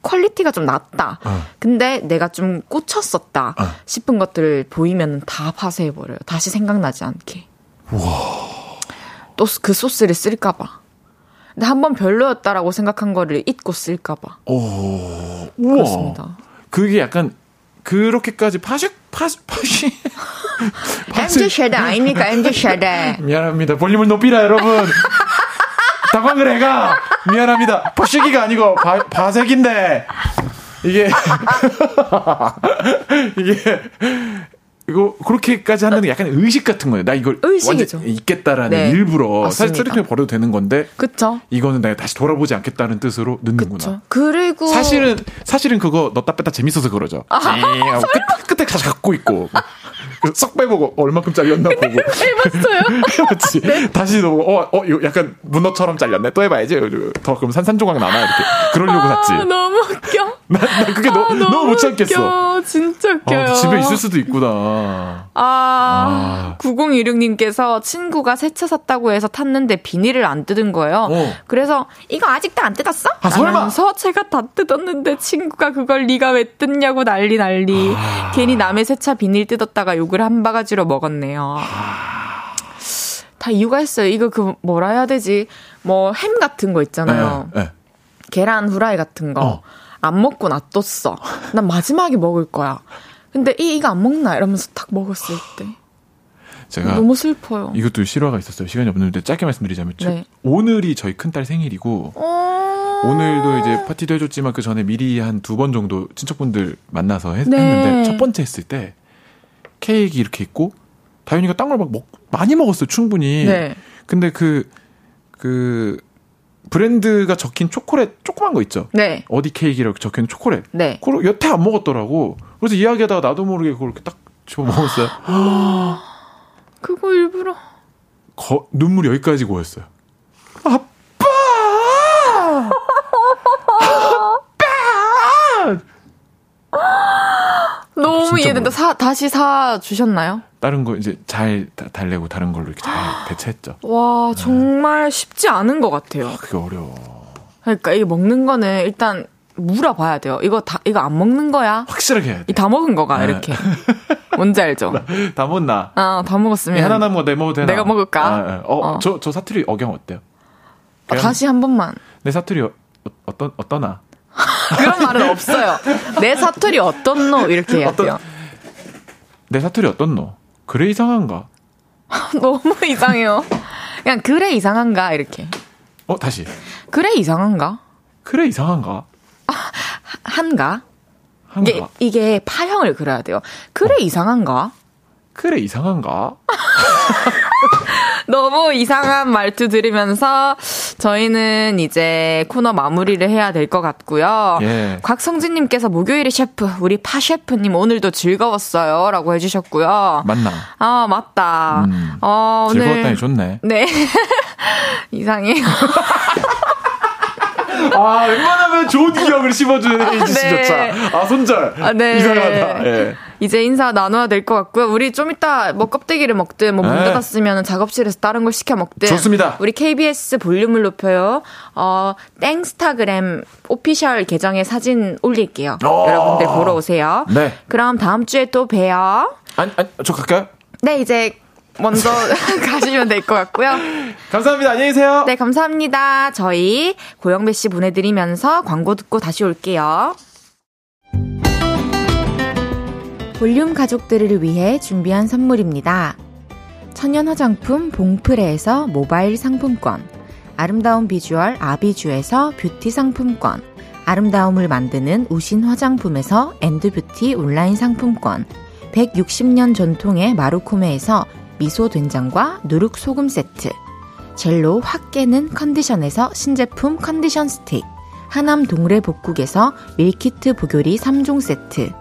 quality가 좀 낮다. 어. 근데 내가 좀 꽂혔었다 어. 싶은 것들을 보이면 다 파쇄해버려요. 다시 생각나지 않게. 또 그 소스를 쓸까봐. 근데 한 번 별로였다라고 생각한 거를 잊고 쓸까봐. 오, 우와. 그렇습니다. 그게 약간 그렇게까지 파식 파식 파식 MZ 세대 아닙니까 MZ 세대. 미안합니다. 볼륨을 높이라 여러분. 당황을 해가 미안합니다. 파식이가 아니고 바, 바색인데 이게 이게 이거 그렇게까지 하는 게 약간 의식 같은 거예요. 나 이걸 의식이죠. 완전 있겠다라는 네. 일부러 맞습니다. 사실 트리핑을 버려도 되는 건데. 그쵸. 이거는 내가 다시 돌아보지 않겠다는 뜻으로 넣는구나. 그쵸. 그리고 사실은 사실은 그거 넣다 뺐다 재밌어서 그러죠. 아, 끝, 끝에 가서 갖고 있고 썩 빼보고 얼마큼 잘렸나 보고. 해봤어요. 해봤지. 네? 다시 넣고 어, 어, 약간 문어처럼 잘렸네. 또 해봐야지. 더 그럼 산산조각 나나 이렇게. 그러려고 아, 샀지. 너무 웃겨. 나, 나 그게 아, 너, 너무, 못 참겠어. 진짜 웃겨요. 어, 집에 있을 수도 있구나. 아, 아. 9016님께서 친구가 새 차 샀다고 해서 탔는데 비닐을 안 뜯은 거예요. 어. 그래서 이거 아직도 안 뜯었어? 아, 설마? 서 제가 다 뜯었는데 친구가 그걸 네가 왜 뜯냐고 난리 난리. 아. 괜히 남의 새 차 비닐 뜯었다가 욕을 한 바가지로 먹었네요. 아. 다 이유가 있어요. 이거 그 뭐라 해야 되지? 뭐 햄 같은 거 있잖아요. 네, 네. 계란 후라이 같은 거. 어. 안 먹고 놔뒀어. 난 마지막에 먹을 거야. 근데 이, 이거 안 먹나? 이러면서 탁 먹었을 때. 제가 너무 슬퍼요. 이것도 실화가 있었어요. 시간이 없는데 짧게 말씀드리자면 네. 오늘이 저희 큰딸 생일이고 어... 오늘도 이제 파티도 해줬지만 그 전에 미리 한 두 번 정도 친척분들 만나서 했, 네. 했는데 첫 번째 했을 때 케이크 이렇게 있고 다현이가 딴 걸 막 먹, 많이 먹었어요. 충분히. 네. 근데 그그 그 브랜드가 적힌 초콜릿 조그만 거 있죠. 네. 어디 케이크라고 적힌 초콜릿. 네. 그걸 여태 안 먹었더라고. 그래서 이야기하다가 나도 모르게 그걸 이렇게 딱 집어 먹었어요. 그거 일부러. 거, 눈물 여기까지 고였어요. 아빠! 아빠! 너무 이해된다. 사, 다시 사 주셨나요? 다른 거 이제 잘 달래고 다른 걸로 이렇게 잘 대체했죠. 와, 정말 쉽지 않은 것 같아요. 아, 그게 어려워. 그러니까 이게 먹는 거는 일단 물어봐야 돼요. 이거 다, 이거 안 먹는 거야? 확실하게 해야 돼. 이다 먹은 거가, 네. 이렇게. 뭔지 알죠? 다 먹나? 아, 다 먹었으면. 하나 남은 거내 먹어도 되나? 내가 먹을까? 아, 네. 어, 어, 저, 저 사투리 억양 어때요? 아, 다시 한 번만. 내 사투리 어, 어 떤, 어떠나? 그런 말은 없어요. 내 사투리 어떻노? 이렇게 해야 어떤, 돼요. 내 사투리 어떻노? 그래 이상한가? 너무 이상해요. 그냥 그래 이상한가? 이렇게. 어, 다시. 그래 이상한가? 그래 이상한가? 아, 한가? 한가? 이게, 이게 파형을 그려야 돼요. 그래 어. 이상한가? 그래 이상한가? 너무 이상한 말투 들으면서 저희는 이제 코너 마무리를 해야 될 것 같고요. 예. 곽성진님께서 목요일에 셰프, 우리 파 셰프님 오늘도 즐거웠어요. 라고 해주셨고요. 맞나? 아, 맞다. 음, 어, 오늘. 즐거웠다니 좋네. 네. 이상해요. 아, 웬만하면 좋은 기억을 심어주는 에이지 씨조차. 네. 아, 손절. 아, 네. 이상하다. 예. 이제 인사 나눠야 될 것 같고요. 우리 좀 이따 뭐 껍데기를 먹든 뭐문 네. 닫았으면 작업실에서 다른 걸 시켜 먹든. 좋습니다. 우리 KBS 볼륨을 높여요. 어, 땡스타그램 오피셜 계정에 사진 올릴게요. 어. 여러분들 보러 오세요. 네. 그럼 다음 주에 또 봬요. 아니, 아니, 저 갈까요? 네, 이제 먼저 가시면 될 것 같고요. 감사합니다. 안녕히 계세요. 네, 감사합니다. 저희 고영배 씨 보내드리면서 광고 듣고 다시 올게요. 볼륨 가족들을 위해 준비한 선물입니다. 천연 화장품 봉프레에서 모바일 상품권, 아름다운 비주얼 아비주에서 뷰티 상품권, 아름다움을 만드는 우신 화장품에서 엔드뷰티 온라인 상품권, 160년 전통의 마루코메에서 미소 된장과 누룩 소금 세트, 젤로 확 깨는 컨디션에서 신제품 컨디션 스틱, 하남 동래 복국에서 밀키트 복요리 3종 세트,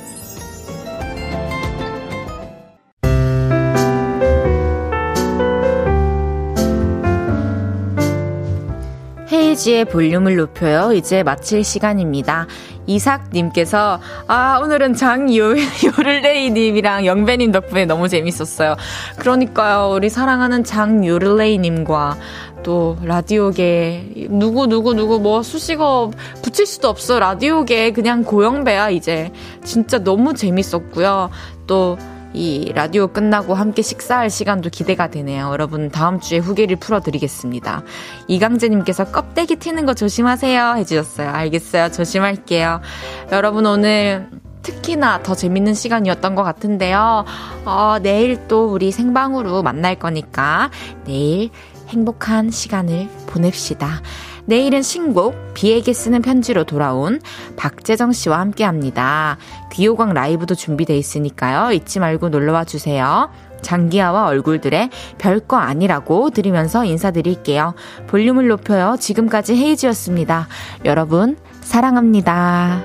헤이지의 볼륨을 높여요. 이제 마칠 시간입니다. 이삭님께서, 아, 오늘은 장요, 요를레이님이랑 영배님 덕분에 너무 재밌었어요. 그러니까요, 우리 사랑하는 장요를레이님과 또 라디오계 누구 누구 누구 뭐 수식어 붙일 수도 없어 라디오계 그냥 고영배야 이제 진짜 너무 재밌었고요 또 이 라디오 끝나고 함께 식사할 시간도 기대가 되네요. 여러분 다음 주에 후기를 풀어드리겠습니다. 이강재님께서 껍데기 튀는 거 조심하세요 해주셨어요. 알겠어요. 조심할게요. 여러분 오늘 특히나 더 재밌는 시간이었던 것 같은데요. 어, 내일 또 우리 생방으로 만날 거니까 내일 행복한 시간을 보냅시다. 내일은 신곡 비에게 쓰는 편지로 돌아온 박재정 씨와 함께 합니다. 귀호광 라이브도 준비돼 있으니까요. 잊지 말고 놀러와 주세요. 장기하와 얼굴들의 별거 아니라고 들으면서 인사드릴게요. 볼륨을 높여요. 지금까지 헤이지였습니다. 여러분, 사랑합니다.